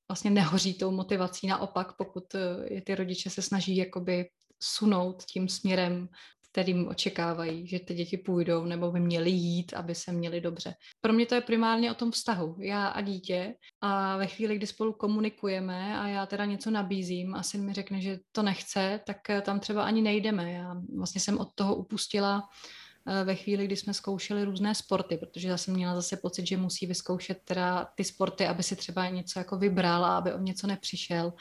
vlastně nehoří tou motivací. Naopak, pokud je ty rodiče se snaží jakoby sunout tím směrem, kterým očekávají, že ty děti půjdou nebo by měly jít, aby se měli dobře. Pro mě to je primárně o tom vztahu, já a dítě a ve chvíli, kdy spolu komunikujeme a já teda něco nabízím a syn mi řekne, že to nechce, tak eh, tam třeba ani nejdeme. Já vlastně jsem od toho upustila eh, ve chvíli, kdy jsme zkoušeli různé sporty, protože já jsem měla zase pocit, že musí vyzkoušet teda ty sporty, aby si třeba něco jako vybral a aby o něco nepřišel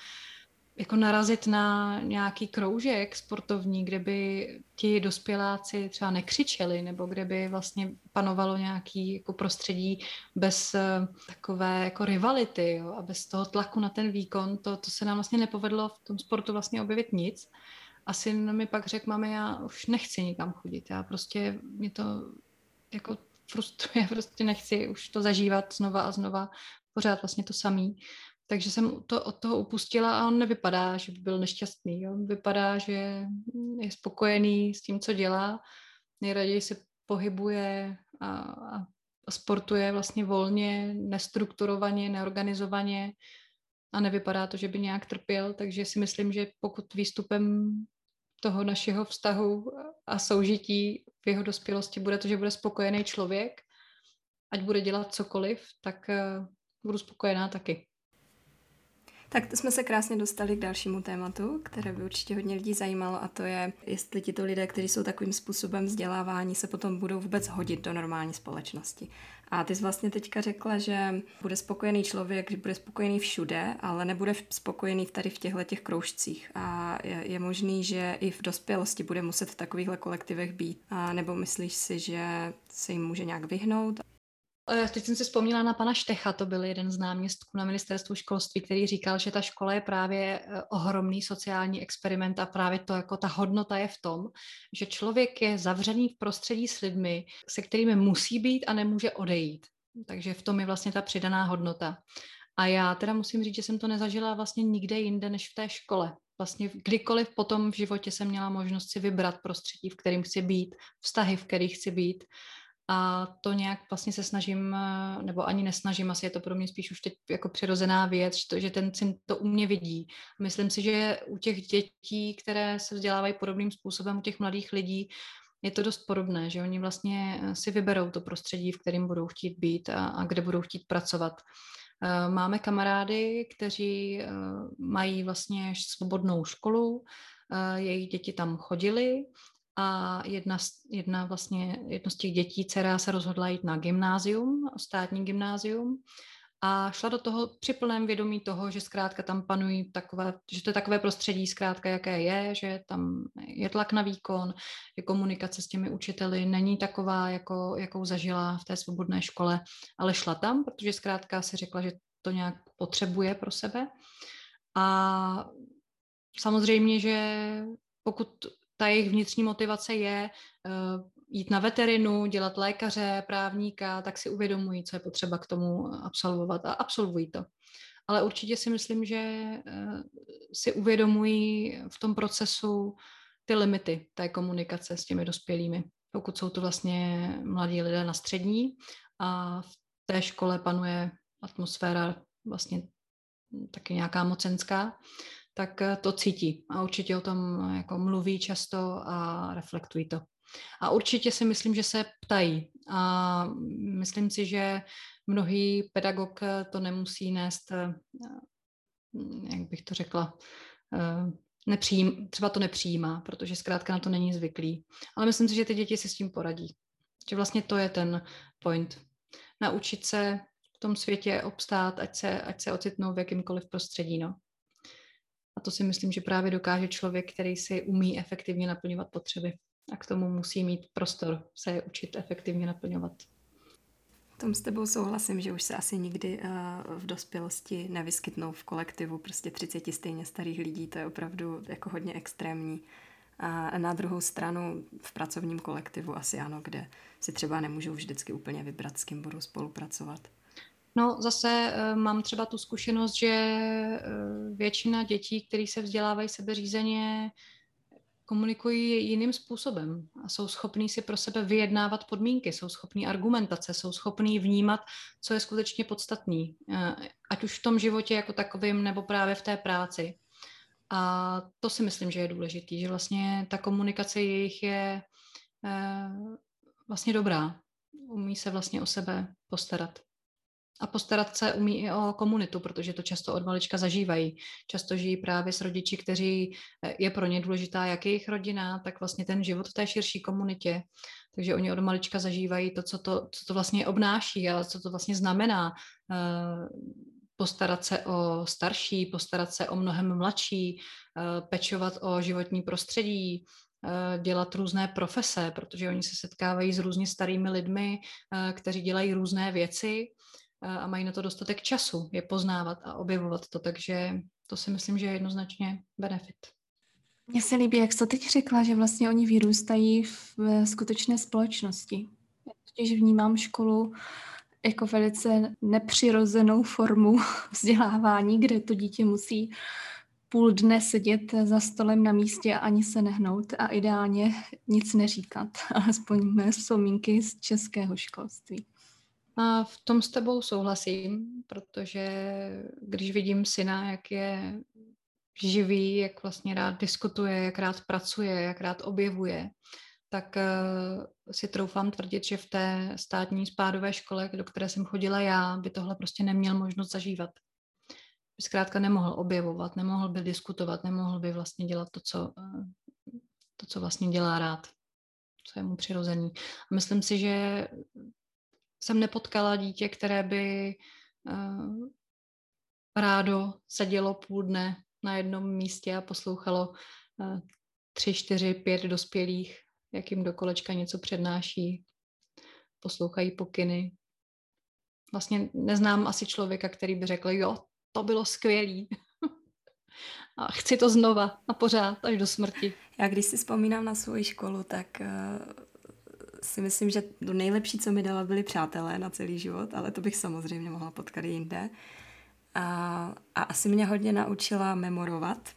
jako narazit na nějaký kroužek sportovní, kde by ti dospěláci třeba nekřičeli, nebo kde by vlastně panovalo nějaký jako prostředí bez uh, takové jako rivality jo, a bez toho tlaku na ten výkon, to, to se nám vlastně nepovedlo v tom sportu vlastně objevit nic. A syn mi pak řekl, mami, já už nechci nikam chodit, já prostě, mě to jako frustruje, prostě nechci už to zažívat znova a znova, pořád vlastně to samý. Takže jsem to od toho upustila a on nevypadá, že by byl nešťastný. On vypadá, že je spokojený s tím, co dělá. Nejraději se pohybuje a, a sportuje vlastně volně, nestrukturovaně, neorganizovaně a nevypadá to, že by nějak trpěl, takže si myslím, že pokud výstupem toho našeho vztahu a soužití v jeho dospělosti bude to, že bude spokojený člověk, ať bude dělat cokoliv, tak uh, budu spokojená taky. Tak to jsme se krásně dostali k dalšímu tématu, které by určitě hodně lidí zajímalo a to je, jestli tito lidé, kteří jsou takovým způsobem vzdělávání, se potom budou vůbec hodit do normální společnosti. A ty jsi vlastně teďka řekla, že bude spokojený člověk, že bude spokojený všude, ale nebude spokojený tady v těchto těch kroužcích. A je, je možný, že i v dospělosti bude muset v takovýchhle kolektivech být. A nebo myslíš si, že se jim může nějak vyhnout teď jsem si vzpomněla na pana Štecha, to byl jeden z náměstků na ministerstvu školství, který říkal, že ta škola je právě eh, ohromný sociální experiment a právě to, jako ta hodnota je v tom, že člověk je zavřený v prostředí s lidmi, se kterými musí být a nemůže odejít. Takže v tom je vlastně ta přidaná hodnota. A já teda musím říct, že jsem to nezažila vlastně nikde jinde než v té škole. Vlastně kdykoliv potom v životě jsem měla možnost si vybrat prostředí, v kterém chci být, vztahy, v kterých chci být, a to nějak vlastně se snažím, eh, nebo ani nesnažím, asi je to pro mě spíš už teď jako přirozená věc, že ten syn to u mě vidí. Myslím si, že u těch dětí, které se vzdělávají podobným způsobem, u těch mladých lidí, je to dost podobné, že oni vlastně eh, si vyberou to prostředí, v kterém budou chtít být a, a kde budou chtít pracovat. Eh, máme kamarády, kteří mají vlastně svobodnou školu, jejich děti tam chodili a jedna, jedna vlastně, jedno z těch dětí, dcera se rozhodla jít na gymnázium, státní gymnázium a šla do toho při plném vědomí toho, že zkrátka tam panují takové, že to je takové prostředí zkrátka, jaké je, že tam je tlak na výkon, že komunikace s těmi učiteli není taková, jako, jakou zažila v té svobodné škole, ale šla tam, protože zkrátka si řekla, že to nějak potřebuje pro sebe. A samozřejmě, že pokud ta jejich vnitřní motivace je uh, jít na veterinu, dělat lékaře, právníka, tak si uvědomují, co je potřeba k tomu absolvovat a absolvují to. Ale určitě si myslím, že uh, si uvědomují v tom procesu ty limity té komunikace s těmi dospělými. Pokud jsou to vlastně mladí lidé na střední a v té škole panuje atmosféra vlastně taky nějaká mocenská, tak eh, to cítí a určitě o tom eh, jako mluví často a reflektují to. A určitě si myslím, že se ptají a myslím si, že mnohý pedagog eh, to nemusí nést, jak bych to řekla, nepřijím, třeba to nepřijímá, protože zkrátka na to není zvyklý. Ale myslím si, že ty děti si s tím poradí. Že vlastně to je ten point. Naučit se v tom světě obstát, ať se, ať se ocitnou v jakýmkoliv prostředí. No. A to si myslím, že právě dokáže člověk, který si umí efektivně naplňovat potřeby. A k tomu musí mít prostor se je učit efektivně naplňovat. Tom s tebou souhlasím, že už se asi nikdy uh, v dospělosti nevyskytnou v kolektivu prostě 30 stejně starých lidí, to je opravdu jako hodně extrémní. A na druhou stranu v pracovním kolektivu asi ano, kde si třeba nemůžou vždycky úplně vybrat, s kým budou spolupracovat. No zase uh, mám třeba tu zkušenost, že uh, většina dětí, které se vzdělávají sebeřízeně, komunikují jiným způsobem a jsou schopní si pro sebe vyjednávat podmínky, jsou schopní argumentace, jsou schopní vnímat, co je skutečně podstatný, uh, ať už v tom životě jako takovým, nebo právě v té práci. A to si myslím, že je důležitý, že vlastně ta komunikace jejich je vlastně dobrá. Umí se vlastně o sebe postarat. A postarat se umí i o komunitu, protože to často od malička zažívají. Často žijí právě s rodiči, kteří eh, je pro ně důležitá jak jejich rodina, tak vlastně ten život v té širší komunitě. Takže oni od malička zažívají to, co to, co to vlastně obnáší a co to vlastně znamená eh, postarat se o starší, postarat se o mnohem mladší, eh, pečovat o životní prostředí, dělat různé profese, protože oni se setkávají s různě starými lidmi, kteří dělají různé věci a mají na to dostatek času je poznávat a objevovat to, takže to si myslím, že je jednoznačně benefit. Mně se líbí, jak jsi to teď řekla, že vlastně oni vyrůstají v skutečné společnosti. Já totiž vnímám školu jako velice nepřirozenou formu vzdělávání, kde to dítě musí půl dne sedět za stolem na místě a ani se nehnout a ideálně nic neříkat, alespoň mé vzpomínky z českého školství. A v tom s tebou souhlasím, protože když vidím syna, jak je živý, jak vlastně rád diskutuje, jak rád pracuje, jak rád objevuje, tak uh, si troufám tvrdit, že v té státní spádové škole, do které jsem chodila já, by tohle prostě neměl možnost zažívat. By zkrátka nemohl objevovat, nemohl by diskutovat, nemohl by vlastně dělat to, co, uh, to, co vlastně dělá rád, co je mu přirozený. A myslím si, že jsem nepotkala dítě, které by uh, rádo sedělo půl dne na jednom místě a poslouchalo uh, tři, čtyři, pět dospělých, jak jim do kolečka něco přednáší, poslouchají pokyny. Vlastně neznám asi člověka, který by řekl, jo, to bylo skvělý. a chci to znova a pořád až do smrti. Já když si vzpomínám na svou školu, tak uh si myslím, že to nejlepší, co mi dala, byli přátelé na celý život, ale to bych samozřejmě mohla potkat jinde. A, a asi mě hodně naučila memorovat,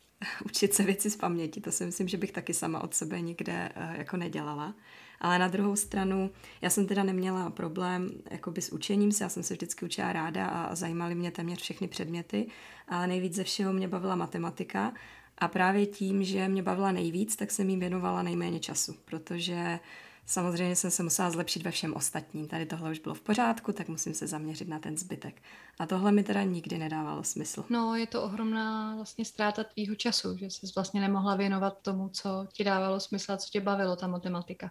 učit se věci z paměti. To si myslím, že bych taky sama od sebe nikde uh, jako nedělala. Ale na druhou stranu, já jsem teda neměla problém jakoby s učením se, já jsem se vždycky učila ráda a zajímaly mě téměř všechny předměty, ale nejvíc ze všeho mě bavila matematika a právě tím, že mě bavila nejvíc, tak jsem jí věnovala nejméně času, protože Samozřejmě jsem se musela zlepšit ve všem ostatním. Tady tohle už bylo v pořádku, tak musím se zaměřit na ten zbytek. A tohle mi teda nikdy nedávalo smysl. No, je to ohromná vlastně ztráta tvýho času, že jsi vlastně nemohla věnovat tomu, co ti dávalo smysl a co tě bavilo, ta matematika.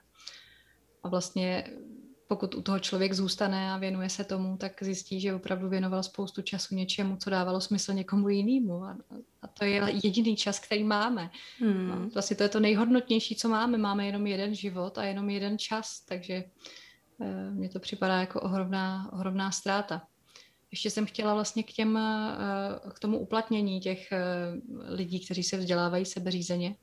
A vlastně pokud u toho člověk zůstane a věnuje se tomu, tak zjistí, že opravdu věnoval spoustu času něčemu, co dávalo smysl někomu jinému. A, a to je jediný čas, který máme. Hmm. Vlastně to je to nejhodnotnější, co máme. Máme jenom jeden život a jenom jeden čas, takže e, mně to připadá jako ohromná, ohromná ztráta. Ještě jsem chtěla vlastně k, těm, e, k tomu uplatnění těch e, lidí, kteří se vzdělávají sebeřízeně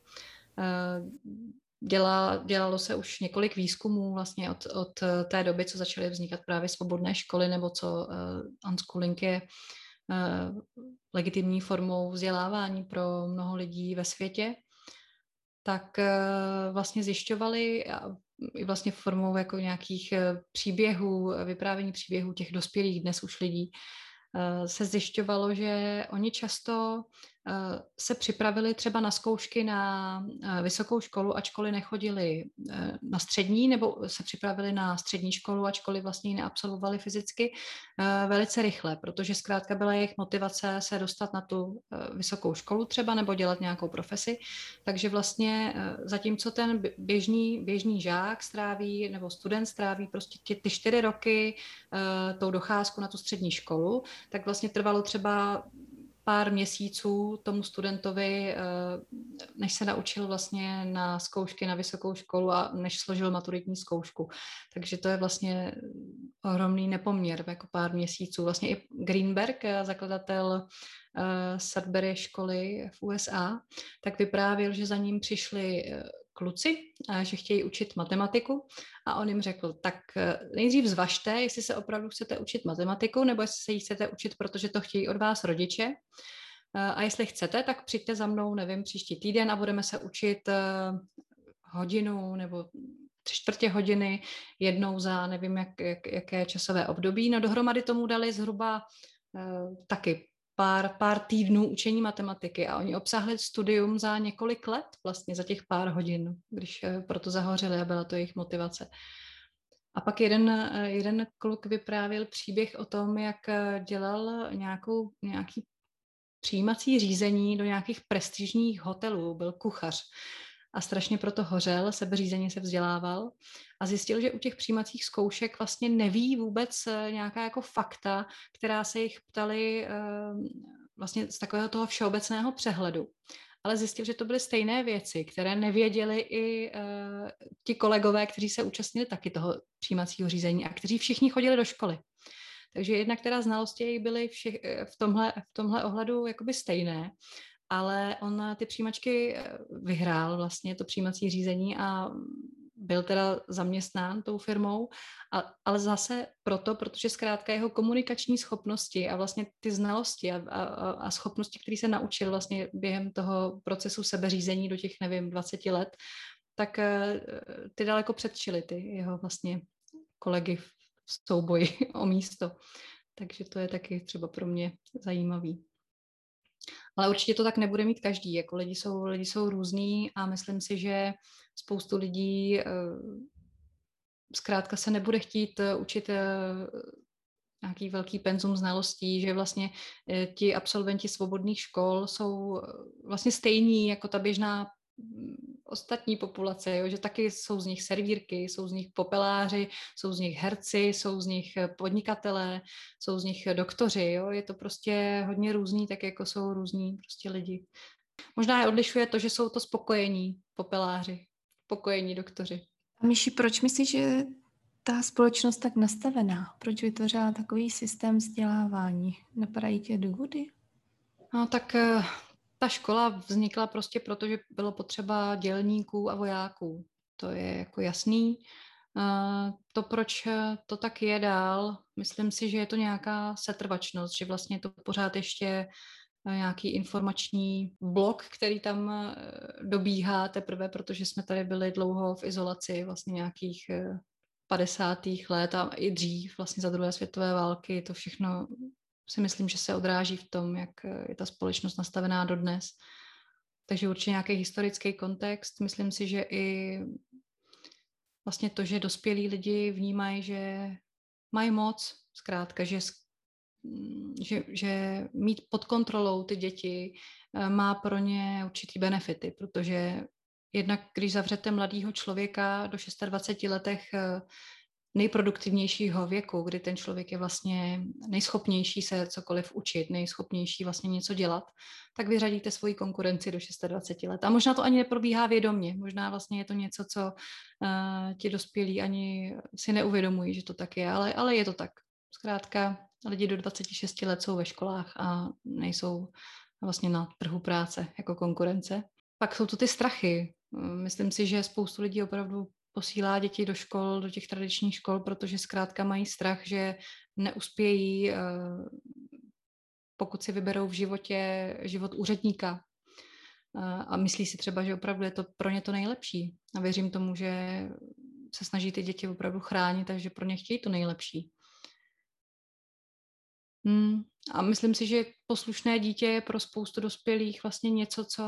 Dělá, dělalo se už několik výzkumů vlastně od, od té doby, co začaly vznikat právě svobodné školy, nebo co uh, unschooling je uh, legitimní formou vzdělávání pro mnoho lidí ve světě, tak uh, vlastně zjišťovali i vlastně formou jako nějakých příběhů, vyprávění příběhů těch dospělých dnes už lidí, se zjišťovalo, že oni často Eh, se připravili třeba na zkoušky na eh, vysokou školu, ačkoliv nechodili eh, na střední, nebo se připravili na střední školu, ačkoliv vlastně ji neabsolvovali fyzicky, velice rychle, protože zkrátka byla jejich motivace se dostat na tu vysokou školu třeba, nebo dělat nějakou profesi. Takže vlastně zatímco ten běžný, běžný žák stráví, nebo student stráví prostě ty, ty čtyři roky tou docházku na tu střední školu, tak vlastně trvalo třeba pár měsíců tomu studentovi, eh, než se naučil vlastně na zkoušky na vysokou školu a než složil maturitní zkoušku. Takže to je vlastně ohromný nepoměr, jako pár měsíců. Vlastně i Greenberg, eh, zakladatel eh, Sudbury školy v USA, tak vyprávěl, že za ním přišli kluci, že chtějí učit matematiku a on jim řekl, tak nejdřív zvažte, jestli se opravdu chcete učit matematiku nebo jestli se ji chcete učit, protože to chtějí od vás rodiče. A jestli chcete, tak přijďte za mnou, nevím, příští týden a budeme se učit hodinu nebo tři čtvrtě hodiny jednou za nevím, jak, jak, jaké časové období. No dohromady tomu dali zhruba taky pár, pár týdnů učení matematiky a oni obsáhli studium za několik let, vlastně za těch pár hodin, když uh, proto zahořili a byla to jejich motivace. A pak jeden, uh, jeden kluk vyprávěl příběh o tom, jak dělal nějakou, nějaký přijímací řízení do nějakých prestižních hotelů, byl kuchař a strašně proto hořel, sebeřízeně se vzdělával a zjistil, že u těch přijímacích zkoušek vlastně neví vůbec eh, nějaká jako fakta, která se jich ptali eh, vlastně z takového toho všeobecného přehledu. Ale zjistil, že to byly stejné věci, které nevěděli i uh, ti kolegové, kteří se účastnili taky toho přijímacího řízení a kteří všichni chodili do školy. Takže jednak teda znalosti byly všech, v, tomhle, v tomhle ohledu jakoby stejné, ale on ty přijímačky eh, vyhrál vlastně to přijímací řízení a byl teda zaměstnán tou firmou, a, ale zase proto, protože zkrátka jeho komunikační schopnosti a vlastně ty znalosti a, a, a schopnosti, které se naučil vlastně během toho procesu sebeřízení do těch, nevím, 20 let, tak eh, ty daleko předčily ty jeho vlastně kolegy v souboji o místo. Takže to je taky třeba pro mě zajímavý. Ale určitě to tak nebude mít každý. Jako lidi jsou, lidi jsou různý a myslím si, že spoustu lidí eh, zkrátka se nebude chtít eh, učit eh, nějaký velký penzum znalostí, že vlastně ti absolventi svobodných škol jsou vlastně stejní jako ta běžná ostatní populace, jo, že taky jsou z nich servírky, jsou z nich popeláři, jsou z nich herci, jsou z nich podnikatelé, jsou z nich doktoři, jo, je to prostě hodně různý, tak jako jsou různí prostě lidi. Možná je odlišuje to, že jsou to spokojení popeláři, spokojení doktoři. A Míši, proč myslíš, že ta společnost tak nastavená? Proč vytvořila takový systém vzdělávání? Napadají tě důvody? No tak eh, ta škola vznikla prostě proto, že bylo potřeba dělníků a vojáků. To je jako jasný. To, proč to tak je dál, myslím si, že je to nějaká setrvačnost, že vlastně to pořád ještě nějaký informační blok, který tam e, dobíhá teprve, protože jsme tady byli dlouho v izolaci, vlastně nějakých 50. E, let a i dřív, vlastně za druhé světové války, to všechno si myslím, že se odráží v tom, jak eh, je ta společnost nastavená dodnes. Takže určitě nějaký historický kontext. Myslím si, že i vlastně to, že dospělí lidi vnímají, že mají moc, zkrátka, že, mm, že, že mít pod kontrolou ty děti eh, má pro ně určitý benefity, protože jednak, když zavřete mladého člověka do 26 letech eh, nejproduktivnějšího věku, kdy ten člověk je vlastně nejschopnější se cokoliv učit, nejschopnější vlastně něco dělat, tak vyřadíte svoji konkurenci do 26 let. A možná to ani neprobíhá vědomě, možná vlastně je to něco, co uh, ti dospělí ani si neuvědomují, že to tak je, ale, ale je to tak. Zkrátka lidi do 26 let jsou ve školách a nejsou vlastně na trhu práce jako konkurence. Pak jsou to ty strachy. Myslím si, že spoustu lidí opravdu posílá děti do škol, do těch tradičních škol, protože zkrátka mají strach, že neuspějí, eh, pokud si vyberou v životě život úředníka. Eh, a myslí si třeba, že opravdu je to pro ně to nejlepší. A věřím tomu, že se snaží ty děti opravdu chránit, takže pro ně chtějí to nejlepší. Hmm. A myslím si, že poslušné dítě je pro spoustu dospělých vlastně něco, co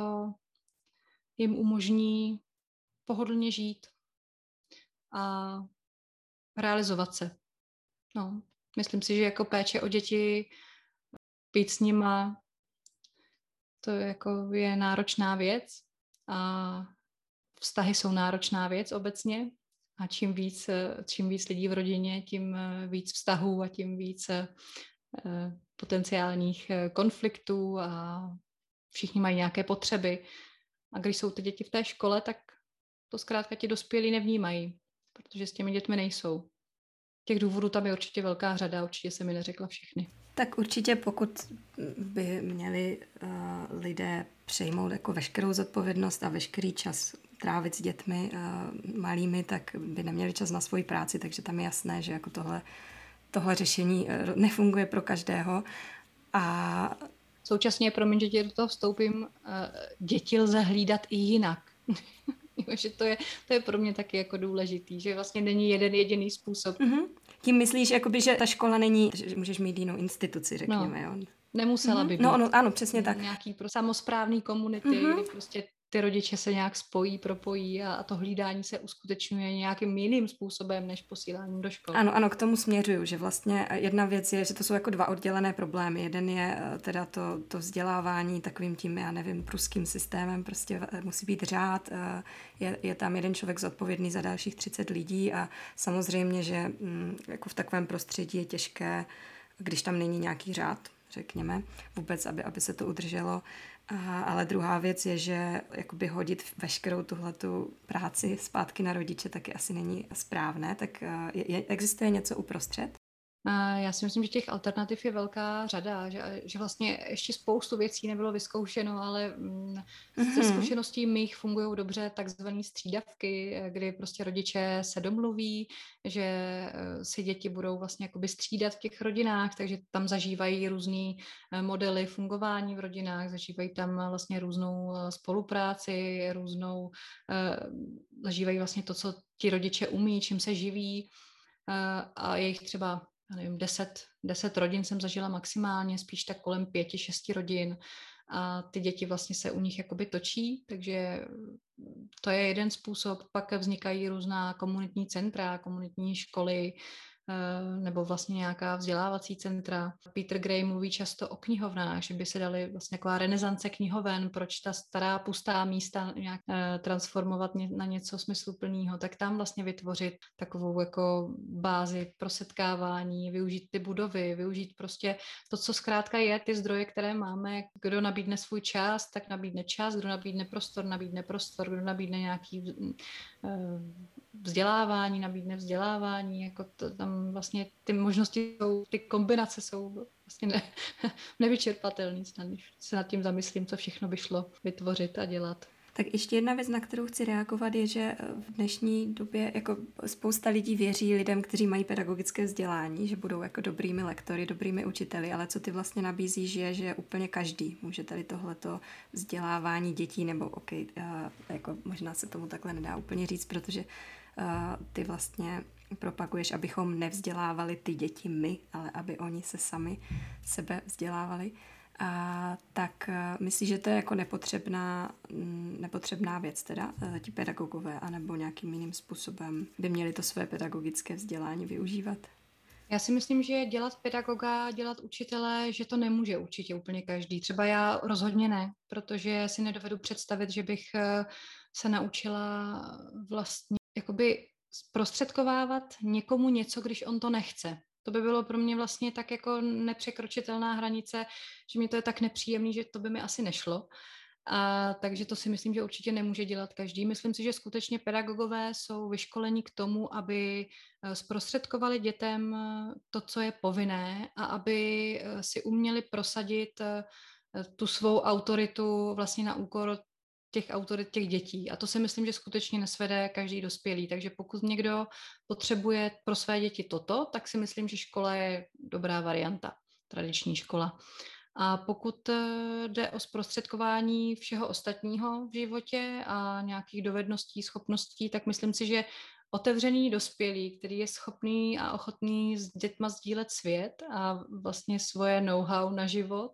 jim umožní pohodlně žít a realizovat se. No, myslím si, že jako péče o děti, být s nima, to je, jako je náročná věc a vztahy jsou náročná věc obecně a čím víc, čím víc lidí v rodině, tím víc vztahů a tím víc eh, potenciálních eh, konfliktů a všichni mají nějaké potřeby. A když jsou ty děti v té škole, tak to zkrátka ti dospělí nevnímají, protože s těmi dětmi nejsou. Těch důvodů tam je určitě velká řada, určitě se mi neřekla všechny. Tak určitě pokud by měli uh, lidé přejmout jako veškerou zodpovědnost a veškerý čas trávit s dětmi uh, malými, tak by neměli čas na svoji práci, takže tam je jasné, že jako tohle, tohle řešení uh, nefunguje pro každého. A Současně, promiň, že tě do toho vstoupím, děti lze hlídat i jinak. že to je, to je pro mě taky jako důležitý, že vlastně není jeden jediný způsob. Mm-hmm. Tím myslíš, jakoby, že ta škola není, že můžeš mít jinou instituci, řekněme, no. jo? Nemusela mm-hmm. by no, být. No, ano, ano, přesně tak. Nějaký pro samozprávný komunity, mm-hmm. kdy prostě ty rodiče se nějak spojí, propojí a, a to hlídání se uskutečňuje nějakým jiným způsobem než posíláním do školy. Ano, ano, k tomu směřuju, že vlastně jedna věc je, že to jsou jako dva oddělené problémy. Jeden je eh, teda to, to vzdělávání takovým tím, já nevím, pruským systémem, prostě eh, musí být řád, eh, je, je tam jeden člověk zodpovědný za dalších 30 lidí a samozřejmě, že mm, jako v takovém prostředí je těžké, když tam není nějaký řád, řekněme, vůbec, aby, aby se to udrželo. A, ale druhá věc je, že jakoby hodit veškerou tuhletu práci zpátky na rodiče taky asi není správné, tak je, je, existuje něco uprostřed? Já si myslím, že těch alternativ je velká řada, že, že vlastně ještě spoustu věcí nebylo vyzkoušeno, ale mm, ze mhm. zkušeností mých fungují dobře takzvané střídavky, kdy prostě rodiče se domluví, že eh, si děti budou vlastně jakoby střídat v těch rodinách, takže tam zažívají různé eh, modely fungování v rodinách, zažívají tam vlastně různou eh, spolupráci, různou, zažívají vlastně to, co ti rodiče umí, čím se živí a jejich třeba já nevím, deset, deset rodin jsem zažila maximálně, spíš tak kolem pěti, šesti rodin a ty děti vlastně se u nich jakoby točí, takže to je jeden způsob. Pak vznikají různá komunitní centra, komunitní školy, nebo vlastně nějaká vzdělávací centra. Peter Gray mluví často o knihovnách, že by se dali vlastně taková renesance knihoven, proč ta stará pustá místa nějak eh, transformovat na něco smysluplného, tak tam vlastně vytvořit takovou jako bázi pro setkávání, využít ty budovy, využít prostě to, co zkrátka je, ty zdroje, které máme. Kdo nabídne svůj čas, tak nabídne čas, kdo nabídne prostor, nabídne prostor, kdo nabídne nějaký eh, vzdělávání, nabídne vzdělávání, jako to, tam vlastně ty možnosti jsou, ty kombinace jsou vlastně ne, nevyčerpatelné, když se nad tím zamyslím, co všechno by šlo vytvořit a dělat. Tak ještě jedna věc, na kterou chci reagovat, je, že v dnešní době jako spousta lidí věří lidem, kteří mají pedagogické vzdělání, že budou jako dobrými lektory, dobrými učiteli, ale co ty vlastně nabízíš je, že úplně každý může tady tohleto vzdělávání dětí, nebo ok, jako možná se tomu takhle nedá úplně říct, protože ty vlastně propaguješ, abychom nevzdělávali ty děti my, ale aby oni se sami sebe vzdělávali. A, tak myslíš, že to je jako nepotřebná, mm, nepotřebná věc teda, e, ti pedagogové, anebo nějakým jiným způsobem by měli to své pedagogické vzdělání využívat? Já si myslím, že dělat pedagoga, dělat učitele, že to nemůže určitě úplně každý. Třeba já rozhodně ne, protože si nedovedu představit, že bych se naučila vlastně jakoby zprostředkovávat někomu něco, když on to nechce. To by bylo pro mě vlastně tak jako nepřekročitelná hranice, že mi to je tak nepříjemný, že to by mi asi nešlo. A, takže to si myslím, že určitě nemůže dělat každý. Myslím si, že skutečně pedagogové jsou vyškoleni k tomu, aby eh, zprostředkovali dětem eh, to, co je povinné a aby eh, si uměli prosadit tu svou autoritu vlastně na úkor těch autorit těch dětí. A to si myslím, že skutečně nesvede každý dospělý. Takže pokud někdo potřebuje pro své děti toto, tak si myslím, že škola je dobrá varianta, tradiční škola. A pokud eh, jde o zprostředkování všeho ostatního v životě a nějakých dovedností, schopností, tak myslím si, že otevřený dospělý, který je schopný a ochotný s dětma sdílet svět a vlastně svoje know-how na život,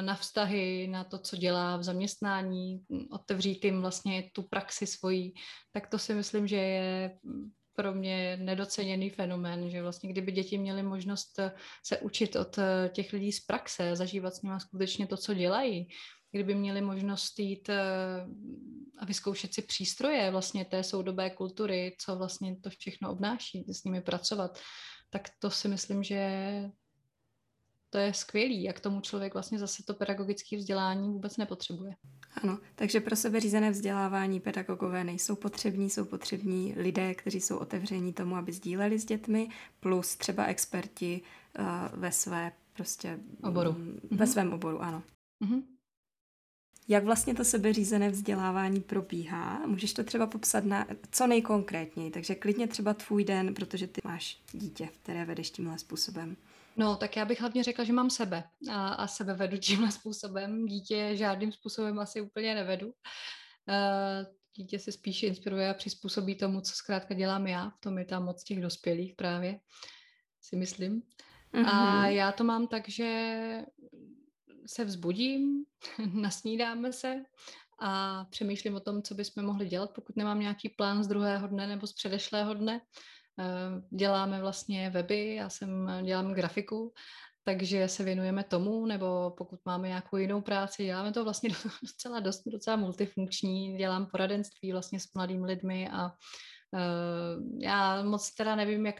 na vztahy, na to, co dělá v zaměstnání, otevřít jim vlastně tu praxi svojí, tak to si myslím, že je pro mě nedoceněný fenomén, že vlastně kdyby děti měly možnost se učit od těch lidí z praxe, zažívat s nimi skutečně to, co dělají, kdyby měli možnost jít eh, a vyzkoušet si přístroje vlastně té soudobé kultury, co vlastně to všechno obnáší, s nimi pracovat, tak to si myslím, že to je skvělý, jak tomu člověk vlastně zase to pedagogické vzdělání vůbec nepotřebuje. Ano, takže pro sebe řízené vzdělávání pedagogové nejsou potřební, jsou potřební lidé, kteří jsou otevření tomu, aby sdíleli s dětmi, plus třeba experti uh, ve své prostě oboru. Mm, ve mm-hmm. svém oboru, ano. Mm-hmm. Jak vlastně to sebeřízené vzdělávání probíhá? Můžeš to třeba popsat na co nejkonkrétněji, takže klidně třeba tvůj den, protože ty máš dítě, které vedeš tímhle způsobem. No, tak já bych hlavně řekla, že mám sebe a, a sebe vedu tímhle způsobem. Dítě žádným způsobem asi úplně nevedu. Uh, dítě se spíš inspiruje a přizpůsobí tomu, co zkrátka dělám já. V tom je tam moc těch dospělých právě, si myslím. Mm-hmm. A mhm. já to mám tak, že se vzbudím, nasnídáme se a přemýšlím o tom, co bychom mohli dělat, pokud nemám nějaký plán z druhého dne nebo z předešlého dne. Eh, děláme vlastně weby, já jsem dělám grafiku, takže se věnujeme tomu, nebo pokud máme nějakou jinou práci, děláme to vlastně docela dost, docela multifunkční, dělám poradenství vlastně s mladými lidmi a uh, já moc teda nevím, jak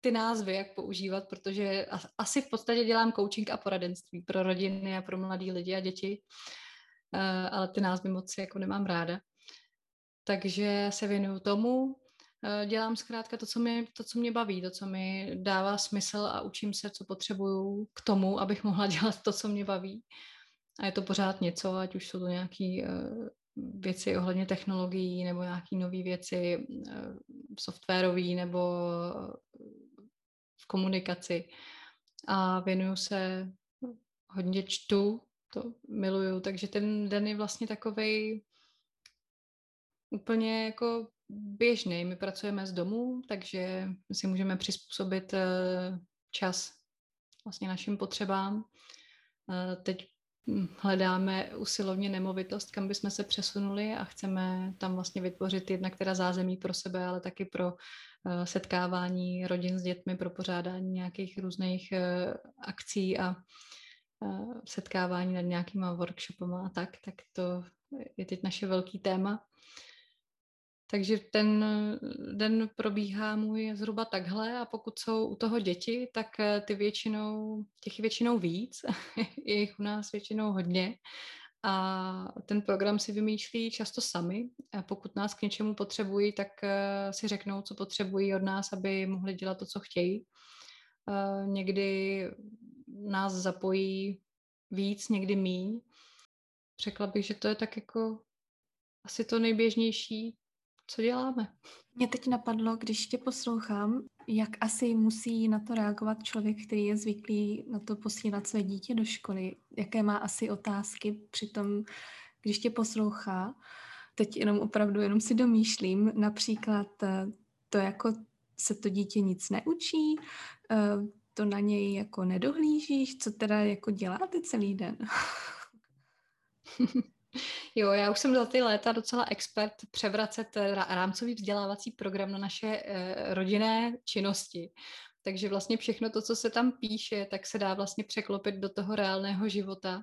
ty názvy, jak používat, protože asi v podstatě dělám coaching a poradenství pro rodiny a pro mladé lidi a děti, ale ty názvy moc jako nemám ráda. Takže se věnuju tomu, Eh, dělám zkrátka to co, mě, to, co mě baví, to, co mi dává smysl a učím se, co potřebuju k tomu, abych mohla dělat to, co mě baví. A je to pořád něco, ať už jsou to nějaké uh, věci ohledně technologií nebo nějaké nové věci uh, softwarové nebo v komunikaci. A věnuju se, hodně čtu, to miluju, takže ten den je vlastně takovej úplně jako běžný. My pracujeme z domu, takže si můžeme přizpůsobit eh, čas vlastně našim potřebám. Eh, teď hledáme usilovně nemovitost, kam bychom se přesunuli a chceme tam vlastně vytvořit jednak teda zázemí pro sebe, ale taky pro eh, setkávání rodin s dětmi, pro pořádání nějakých různých akcí a setkávání nad nějakýma workshopama a tak, tak to je teď naše velký téma. Takže ten den probíhá můj zhruba takhle a pokud jsou u toho děti, tak eh, ty většinou, těch je většinou víc, je jich u nás většinou hodně a ten program si vymýšlí často sami. A pokud nás k něčemu potřebují, tak eh, si řeknou, co potřebují od nás, aby mohli dělat to, co chtějí. Eh, někdy nás zapojí víc, někdy míň. Řekla bych, že to je tak jako asi to nejběžnější, co děláme. Mě teď napadlo, když tě poslouchám, jak asi musí na to reagovat člověk, který je zvyklý na to posílat své dítě do školy. Jaké má asi otázky při tom, když tě poslouchá. Teď jenom opravdu jenom si domýšlím, například eh, to jako se to dítě nic neučí, eh, to na něj jako nedohlížíš, co teda jako děláte celý den? Jo, já už jsem za ty léta docela expert převracet rámcový vzdělávací program na naše eh, rodinné činnosti. Takže vlastně všechno to, co se tam píše, tak se dá vlastně překlopit do toho reálného života.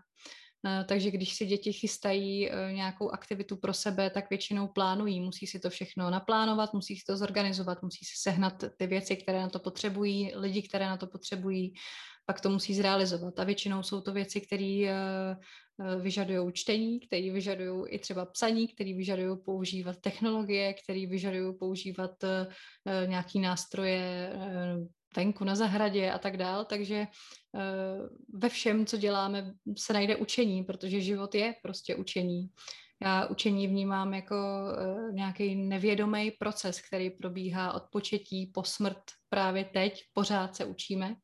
Eh, takže když si děti chystají eh, nějakou aktivitu pro sebe, tak většinou plánují. Musí si to všechno naplánovat, musí si to zorganizovat, musí si sehnat ty věci, které na to potřebují, lidi, které na to potřebují, pak to musí zrealizovat. A většinou jsou to věci, které eh, vyžadují čtení, které vyžadují i třeba psaní, které vyžadují používat technologie, které vyžadují používat nějaký nástroje venku na zahradě a tak dál, takže uh, ve všem, co děláme, se najde učení, protože život je prostě učení. Já učení vnímám jako uh, nějaký nevědomý proces, který probíhá od početí po smrt právě teď, pořád se učíme. Uh,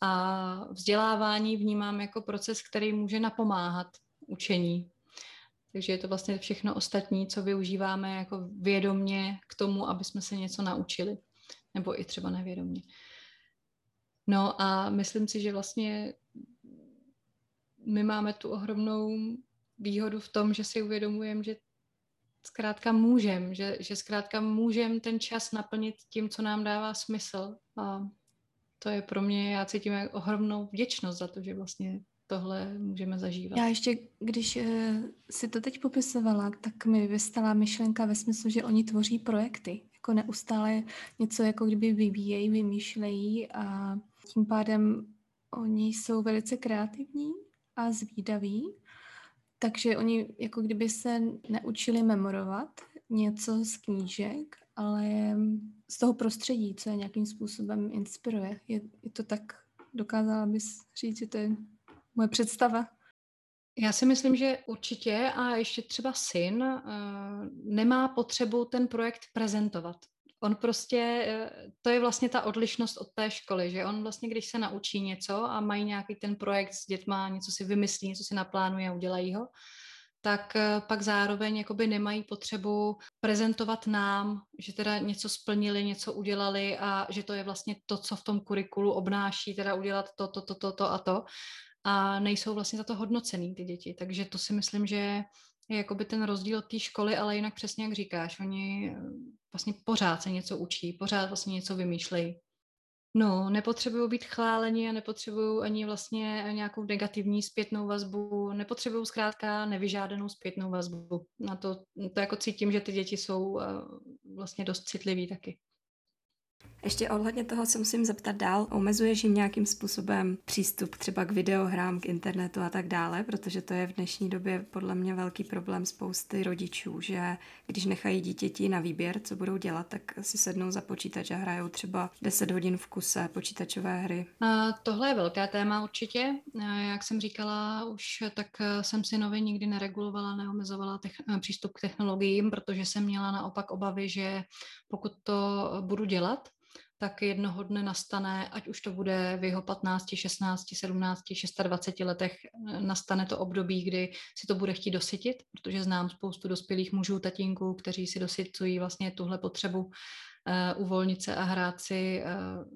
a vzdělávání vnímám jako proces, který může napomáhat učení. Takže je to vlastně všechno ostatní, co využíváme jako vědomně k tomu, aby jsme se něco naučili. Nebo i třeba nevědomně. No a myslím si, že vlastně my máme tu ohromnou výhodu v tom, že si uvědomujeme, že zkrátka můžem, že, že zkrátka můžem ten čas naplnit tím, co nám dává smysl. A to je pro mě, já cítím ohromnou vděčnost za to, že vlastně tohle můžeme zažívat. Já ještě, když uh, si to teď popisovala, tak mi vystala myšlenka ve smyslu, že oni tvoří projekty. Jako neustále něco jako kdyby vyvíjejí, vymýšlejí a tím pádem oni jsou velice kreativní a zvídaví takže oni jako kdyby se neučili memorovat něco z knížek, ale z toho prostředí, co je nějakým způsobem inspiruje. Je, je to tak, dokázala bys říct, že to je moje představa? Já si myslím, že určitě a ještě třeba syn uh, nemá potřebu ten projekt prezentovat. On prostě, eh, to je vlastně ta odlišnost od té školy, že on vlastně, když se naučí něco a mají nějaký ten projekt s dětma, něco si vymyslí, něco si naplánuje a udělají ho, tak eh, pak zároveň jakoby nemají potřebu prezentovat nám, že teda něco splnili, něco udělali a že to je vlastně to, co v tom kurikulu obnáší, teda udělat to, to, to, to, to a to. A nejsou vlastně za to hodnocený ty děti. Takže to si myslím, že je jakoby ten rozdíl od té školy, ale jinak přesně jak říkáš, oni eh, vlastně pořád se něco učí, pořád vlastně něco vymýšlejí. No, nepotřebují být chváleni a nepotřebují ani vlastně nějakou negativní zpětnou vazbu, nepotřebují zkrátka nevyžádanou zpětnou vazbu. Na to, to jako cítím, že ty děti jsou eh, vlastně dost citliví taky. Ještě ohledně toho se musím zeptat dál. Omezuješ jim nějakým způsobem přístup třeba k videohrám, k internetu a tak dále, protože to je v dnešní době podle mě velký problém spousty rodičů, že když nechají dítěti na výběr, co budou dělat, tak si sednou za počítač a hrajou třeba 10 hodin v kuse počítačové hry. A tohle je velké téma určitě. Jak jsem říkala už, tak jsem si nově nikdy neregulovala, neomezovala techn- přístup k technologiím, protože jsem měla naopak obavy, že pokud to budu dělat, tak jednoho dne nastane, ať už to bude v jeho 15, 16, 17, 26 letech, nastane to období, kdy si to bude chtít dosytit, protože znám spoustu dospělých mužů, tatínků, kteří si dosycují vlastně tuhle potřebu uh, uvolnit se a hrát si uh,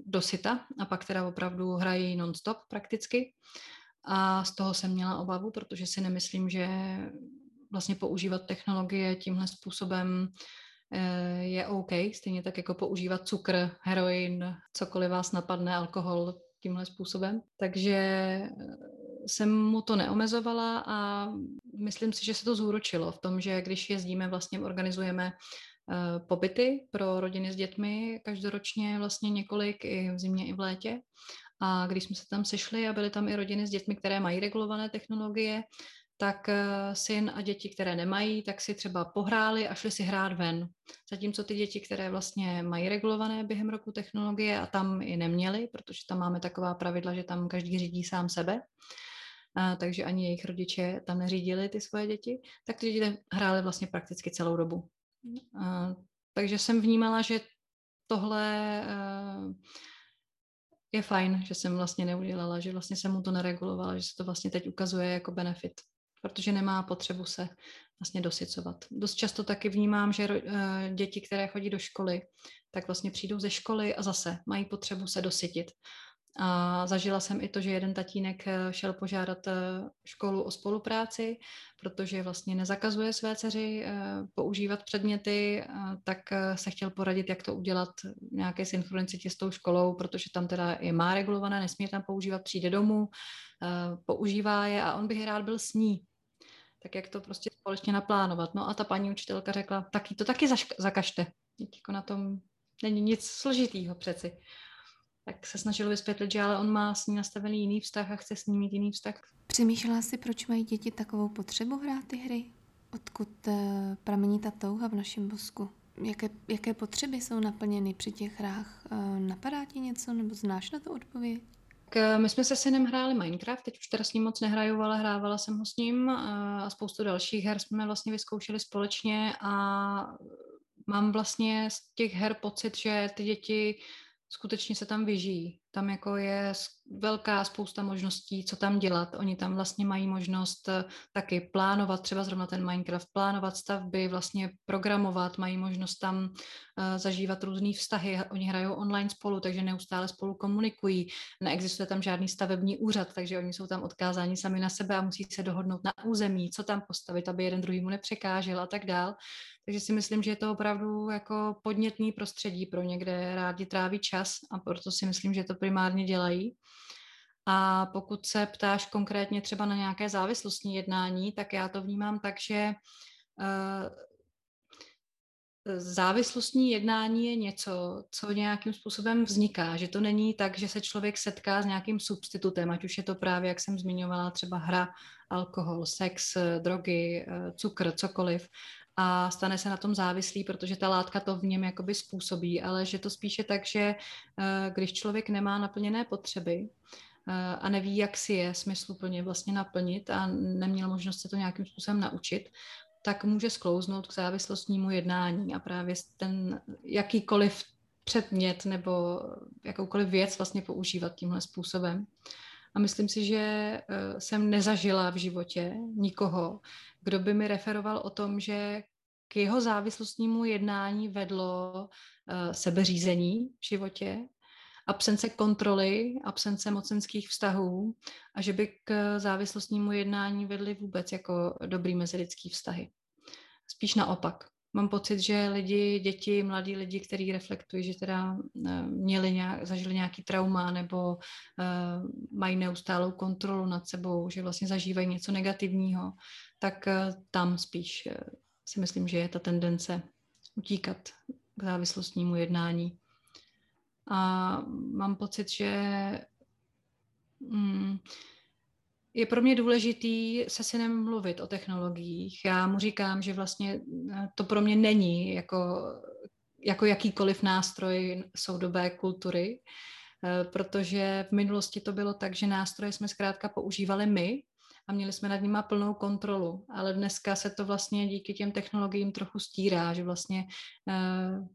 dosyta a pak teda opravdu hrají non-stop prakticky. A z toho jsem měla obavu, protože si nemyslím, že vlastně používat technologie tímhle způsobem Eh, je OK, stejně tak jako používat cukr, heroin, cokoliv vás napadne, alkohol tímhle způsobem. Takže eh, jsem mu to neomezovala a myslím si, že se to zúročilo v tom, že když jezdíme, vlastně organizujeme eh, pobyty pro rodiny s dětmi každoročně vlastně několik i v zimě i v létě. A když jsme se tam sešli a byly tam i rodiny s dětmi, které mají regulované technologie, tak eh, syn a děti, které nemají, tak si třeba pohráli a šli si hrát ven. Zatímco ty děti, které vlastně mají regulované během roku technologie a tam i neměli, protože tam máme taková pravidla, že tam každý řídí sám sebe, a, takže ani jejich rodiče tam neřídili ty svoje děti, tak ty děti hráli vlastně prakticky celou dobu. A, takže jsem vnímala, že tohle je fajn, že jsem vlastně neudělala, že vlastně jsem mu to neregulovala, že se to vlastně teď ukazuje jako benefit protože nemá potřebu se vlastně dosycovat. Dost často taky vnímám, že eh, děti, které chodí do školy, tak vlastně přijdou ze školy a zase mají potřebu se dosytit. A zažila jsem i to, že jeden tatínek eh, šel požádat eh, školu o spolupráci, protože vlastně nezakazuje své dceři používat předměty, tak se chtěl poradit, jak to udělat nějaké synchronicitě s tou školou, protože tam teda je má regulované, nesmí tam používat, přijde domů, používá je a on by rád byl s ní tak jak to prostě společně naplánovat. No a ta paní učitelka řekla, taky to taky zakažte. Jako na tom není nic složitýho přeci. Tak se snažil vysvětlit, že ale on má s ní nastavený jiný vztah a chce s ní mít jiný vztah. Přemýšlela si, proč mají děti takovou potřebu hrát ty hry? Odkud uh, pramení ta touha v našem mozku? Jaké, jaké potřeby jsou naplněny při těch hrách? Uh, napadá ti něco nebo znáš na to odpověď? Eh, my jsme se synem hráli Minecraft, teď už teda s ním moc nehraju, ale hrávala jsem ho s ním eh, a spoustu dalších her jsme vlastně vyzkoušeli společně a mám vlastně z těch her pocit, že ty děti skutečně se tam vyžijí. Tam jako je velká spousta možností, co tam dělat. Oni tam vlastně mají možnost eh, taky plánovat, třeba zrovna ten Minecraft, plánovat stavby, vlastně programovat, mají možnost tam uh, zažívat různé vztahy. Oni hrajou online spolu, takže neustále spolu komunikují. Neexistuje tam žádný stavební úřad, takže oni jsou tam odkázáni sami na sebe a musí se dohodnout na území, co tam postavit, aby jeden druhýmu nepřekážel a tak dál. Takže si myslím, že je to opravdu jako podnětný prostředí pro ně, kde rádi tráví čas a proto si myslím, že to primárně dělají. A pokud se ptáš konkrétně třeba na nějaké závislostní jednání, tak já to vnímám tak, že uh, závislostní jednání je něco, co nějakým způsobem vzniká, že to není tak, že se člověk setká s nějakým substitutem, ať už je to právě, jak jsem zmiňovala, třeba hra, alkohol, sex, drogy, eh, cukr, cokoliv, a stane se na tom závislý, protože ta látka to v něm jakoby způsobí, ale že to spíše tak, že eh, když člověk nemá naplněné potřeby eh, a neví, jak si je smysluplně vlastně naplnit a neměl možnost se to nějakým způsobem naučit, tak může sklouznout k závislostnímu jednání a právě ten jakýkoliv předmět nebo jakoukoliv věc vlastně používat tímhle způsobem. A myslím si, že eh, jsem nezažila v životě nikoho, kdo by mi referoval o tom, že k jeho závislostnímu jednání vedlo uh, sebeřízení v životě, absence kontroly, absence mocenských vztahů a že by k závislostnímu jednání vedly vůbec jako dobrý mezilidský vztahy. Spíš naopak. Mám pocit, že lidi, děti, mladí lidi, kteří reflektují, že teda uh, měli nějak, zažili nějaký trauma nebo uh, mají neustálou kontrolu nad sebou, že vlastně zažívají něco negativního, tak eh, tam spíš eh, si myslím, že je ta tendence utíkat k závislostnímu jednání. A mám pocit, že mm, je pro mě důležitý se synem mluvit o technologiích. Já mu říkám, že vlastně eh, to pro mě není jako, jako jakýkoliv nástroj soudobé kultury, protože v minulosti to bylo tak, že nástroje jsme zkrátka používali my a měli jsme nad nima plnou kontrolu. Ale dneska se to vlastně díky těm technologiím trochu stírá, že vlastně eh,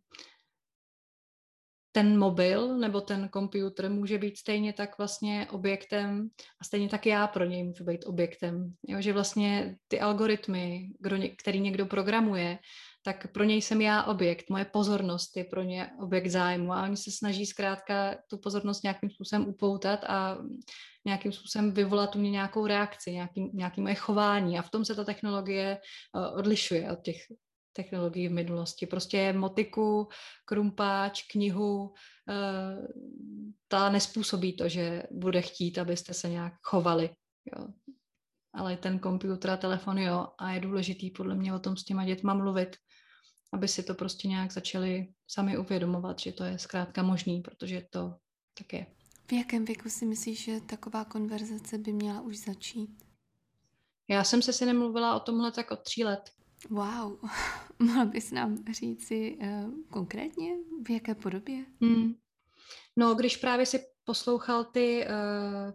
ten mobil nebo ten počítač může být stejně tak vlastně objektem a stejně tak já pro něj můžu být objektem. Jo, že vlastně ty algoritmy, který někdo programuje, tak pro něj jsem já objekt, moje pozornost je pro ně objekt zájmu a oni se snaží zkrátka tu pozornost nějakým způsobem upoutat a nějakým způsobem vyvolat u mě nějakou reakci, nějaký, nějaký moje chování a v tom se ta technologie uh, odlišuje od těch technologií v minulosti. Prostě motiku, krumpáč, knihu, uh, ta nespůsobí to, že bude chtít, abyste se nějak chovali. Jo. Ale ten počítač a telefon, jo, a je důležitý podle mě o tom s těma dětma mluvit, aby si to prostě nějak začali sami uvědomovat, že to je zkrátka možný, protože to tak je. V jakém věku si myslíš, že taková konverzace by měla už začít? Já jsem se si nemluvila o tomhle tak od tří let. Wow, mohla bys nám říci uh, konkrétně, v jaké podobě? Hmm. No, když právě si poslouchal ty uh,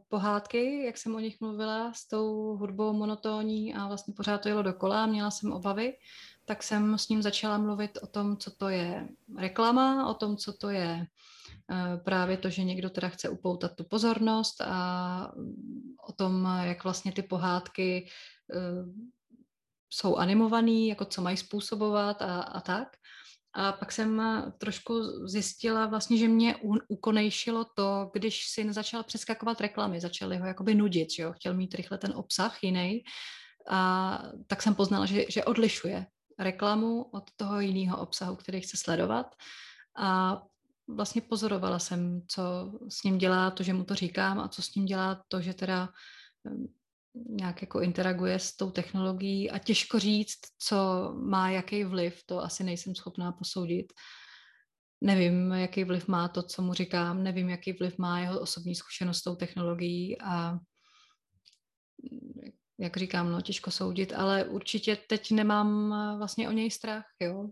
pohádky, jak jsem o nich mluvila, s tou hudbou monotónní a vlastně pořád to jelo dokola, měla jsem obavy, tak jsem s ním začala mluvit o tom, co to je reklama, o tom, co to je uh, právě to, že někdo teda chce upoutat tu pozornost a o tom, jak vlastně ty pohádky uh, jsou animovaný, jako co mají způsobovat a, a tak. A pak jsem trošku zjistila vlastně, že mě ukonejšilo to, když syn začal přeskakovat reklamy, začali ho jakoby nudit, že jo? chtěl mít rychle ten obsah jiný. A tak jsem poznala, že, že odlišuje reklamu od toho jiného obsahu, který chce sledovat. A vlastně pozorovala jsem, co s ním dělá to, že mu to říkám a co s ním dělá to, že teda nějak jako interaguje s tou technologií a těžko říct, co má jaký vliv, to asi nejsem schopná posoudit. Nevím, jaký vliv má to, co mu říkám, nevím, jaký vliv má jeho osobní zkušenost s tou technologií a jak říkám, no, těžko soudit, ale určitě teď nemám vlastně o něj strach, jo,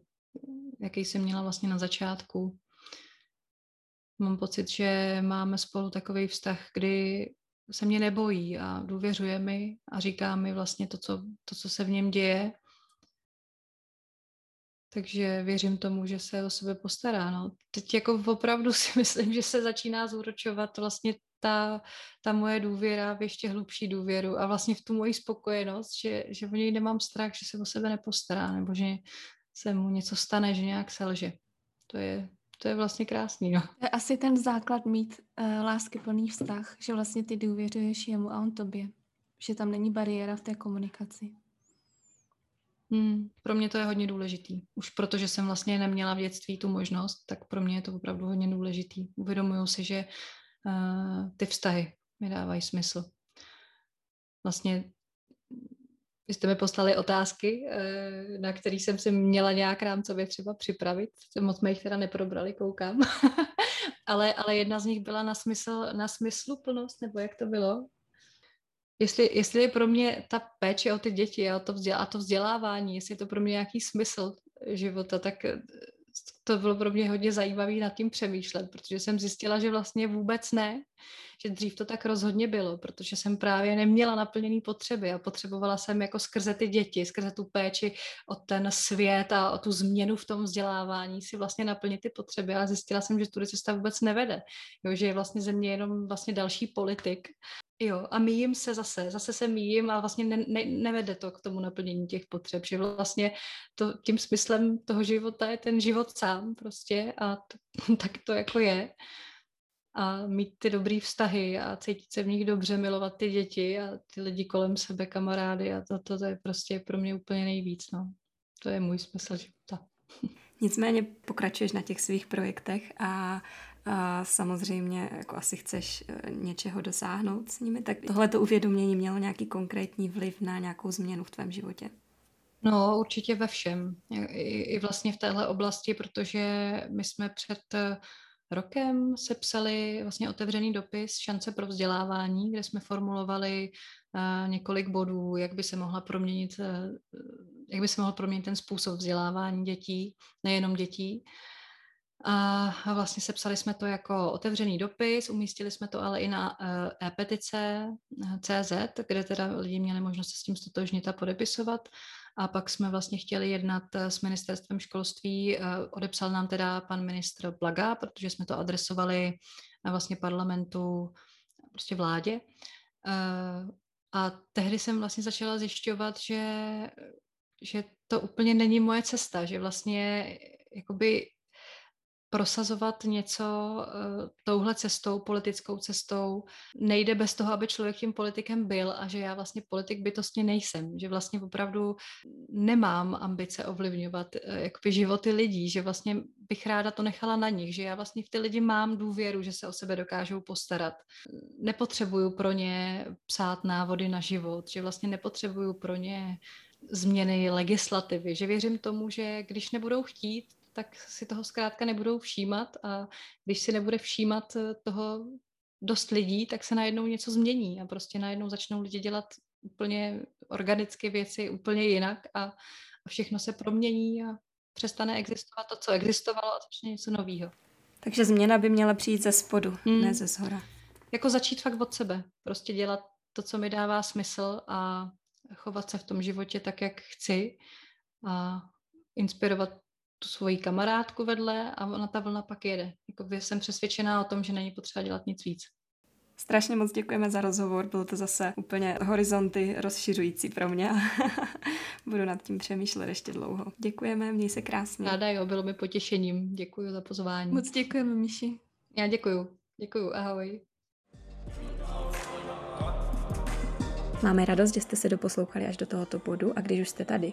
jaký jsem měla vlastně na začátku. Mám pocit, že máme spolu takový vztah, kdy se mě nebojí a důvěřuje mi a říká mi vlastně to, co, to, co se v něm děje. takže věřím tomu, že se o sebe postará. No. Teď jako opravdu si myslím, že se začíná zúročovat vlastně ta, ta moje důvěra v ještě hlubší důvěru a vlastně v tu moji spokojenost, že, že o něj nemám strach, že se o sebe nepostará nebo že se mu něco stane, že nějak selže. To je, to je vlastně krásný. No. To je asi ten základ mít uh, láskyplný vztah, že vlastně ty důvěřuješ jemu a on tobě. Že tam není bariéra v té komunikaci. Hmm, pro mě to je hodně důležitý. Už protože jsem vlastně neměla v dětství tu možnost, tak pro mě je to opravdu hodně důležitý. Uvědomuju si, že uh, ty vztahy mi dávají smysl. Vlastně vy jste mi poslali otázky, uh, na které jsem si měla nějak rámcově třeba připravit. Moc jsme jich teda neprobrali, koukám. ale, ale jedna z nich byla na smysl, na smysluplnost, nebo jak to bylo? jestli, jestli je pro mě ta péče o ty děti a to, vzdělá, a to vzdělávání, jestli je to pro mě nějaký smysl života, tak eh, to bylo pro mě hodně zajímavé nad tím přemýšlet, protože jsem zjistila, že vlastně vůbec ne, že dřív to tak rozhodně bylo, protože jsem právě neměla naplněný potřeby a potřebovala jsem jako skrze ty děti, skrze tu péči o ten svět a o tu změnu v tom vzdělávání si vlastně naplnit ty potřeby, ale zjistila jsem, že tudy cesta vůbec nevede, jo, že je vlastně ze mě jenom vlastně další politik Jo, a míjím se zase, zase se míjím a vlastně ne, ne, nevede to k tomu naplnění těch potřeb, že vlastně to, tím smyslem toho života je ten život sám prostě a tak to jako je. A mít ty dobrý vztahy a cítit se v nich dobře, milovat ty děti a ty lidi kolem sebe, kamarády a to, to, to je prostě pro mě úplně nejvíc, no. To je můj smysl života. Nicméně pokračuješ na těch svých projektech a a samozřejmě jako asi chceš eh, něčeho dosáhnout s nimi, tak tohleto uvědomění mělo nějaký konkrétní vliv na nějakou změnu v tvém životě? No, určitě ve všem. I, i vlastně v téhle oblasti, protože my jsme před rokem sepsali vlastně otevřený dopis Šance pro vzdělávání, kde jsme formulovali uh, několik bodů, jak by se mohla proměnit, uh, jak by se mohl proměnit ten způsob vzdělávání dětí, nejenom dětí. A vlastně sepsali jsme to jako otevřený dopis, umístili jsme to ale i na eh, e-petice CZ, kde teda lidi měli možnost se s tím stotožnit a podepisovat. A pak jsme vlastně chtěli jednat eh, s ministerstvem školství. Odepsal nám teda pan ministr Blaga, protože jsme to adresovali vlastně parlamentu, prostě vládě. A tehdy jsem vlastně začala zjišťovat, že, že to úplně není moje cesta, že vlastně jakoby prosazovat něco uh, touhle cestou, politickou cestou, nejde bez toho, aby člověk tím politikem byl a že já vlastně politik bytostně nejsem, že vlastně opravdu nemám ambice ovlivňovat uh, jakoby životy lidí, že vlastně bych ráda to nechala na nich, že já vlastně v ty lidi mám důvěru, že se o sebe dokážou postarat. Nepotřebuju pro ně psát návody na život, že vlastně nepotřebuju pro ně změny legislativy, že věřím tomu, že když nebudou chtít, tak si toho zkrátka nebudou všímat a když si nebude všímat eh, toho dost lidí, tak se najednou něco změní a prostě najednou začnou lidi dělat úplně organické věci úplně jinak a, všechno se promění a přestane existovat to, co existovalo a začne něco nového. Takže změna by měla přijít ze spodu, hmm. ne ze zhora. Jako začít fakt od sebe. Prostě dělat to, co mi dává smysl a chovat se v tom životě tak, jak chci a inspirovat tu svoji kamarádku vedle a ona ta vlna pak jede. Jako jsem přesvědčená o tom, že není potřeba dělat nic víc. Strašně moc děkujeme za rozhovor, bylo to zase úplně horizonty rozšiřující pro mě. Budu nad tím přemýšlet ještě dlouho. Děkujeme, měj se krásně. Ráda jo, bylo mi potěšením. Děkuji za pozvání. Moc děkujeme, Miši. Já děkuju. Děkuju, ahoj. Máme radost, že jste se doposlouchali až do tohoto bodu a když už jste tady,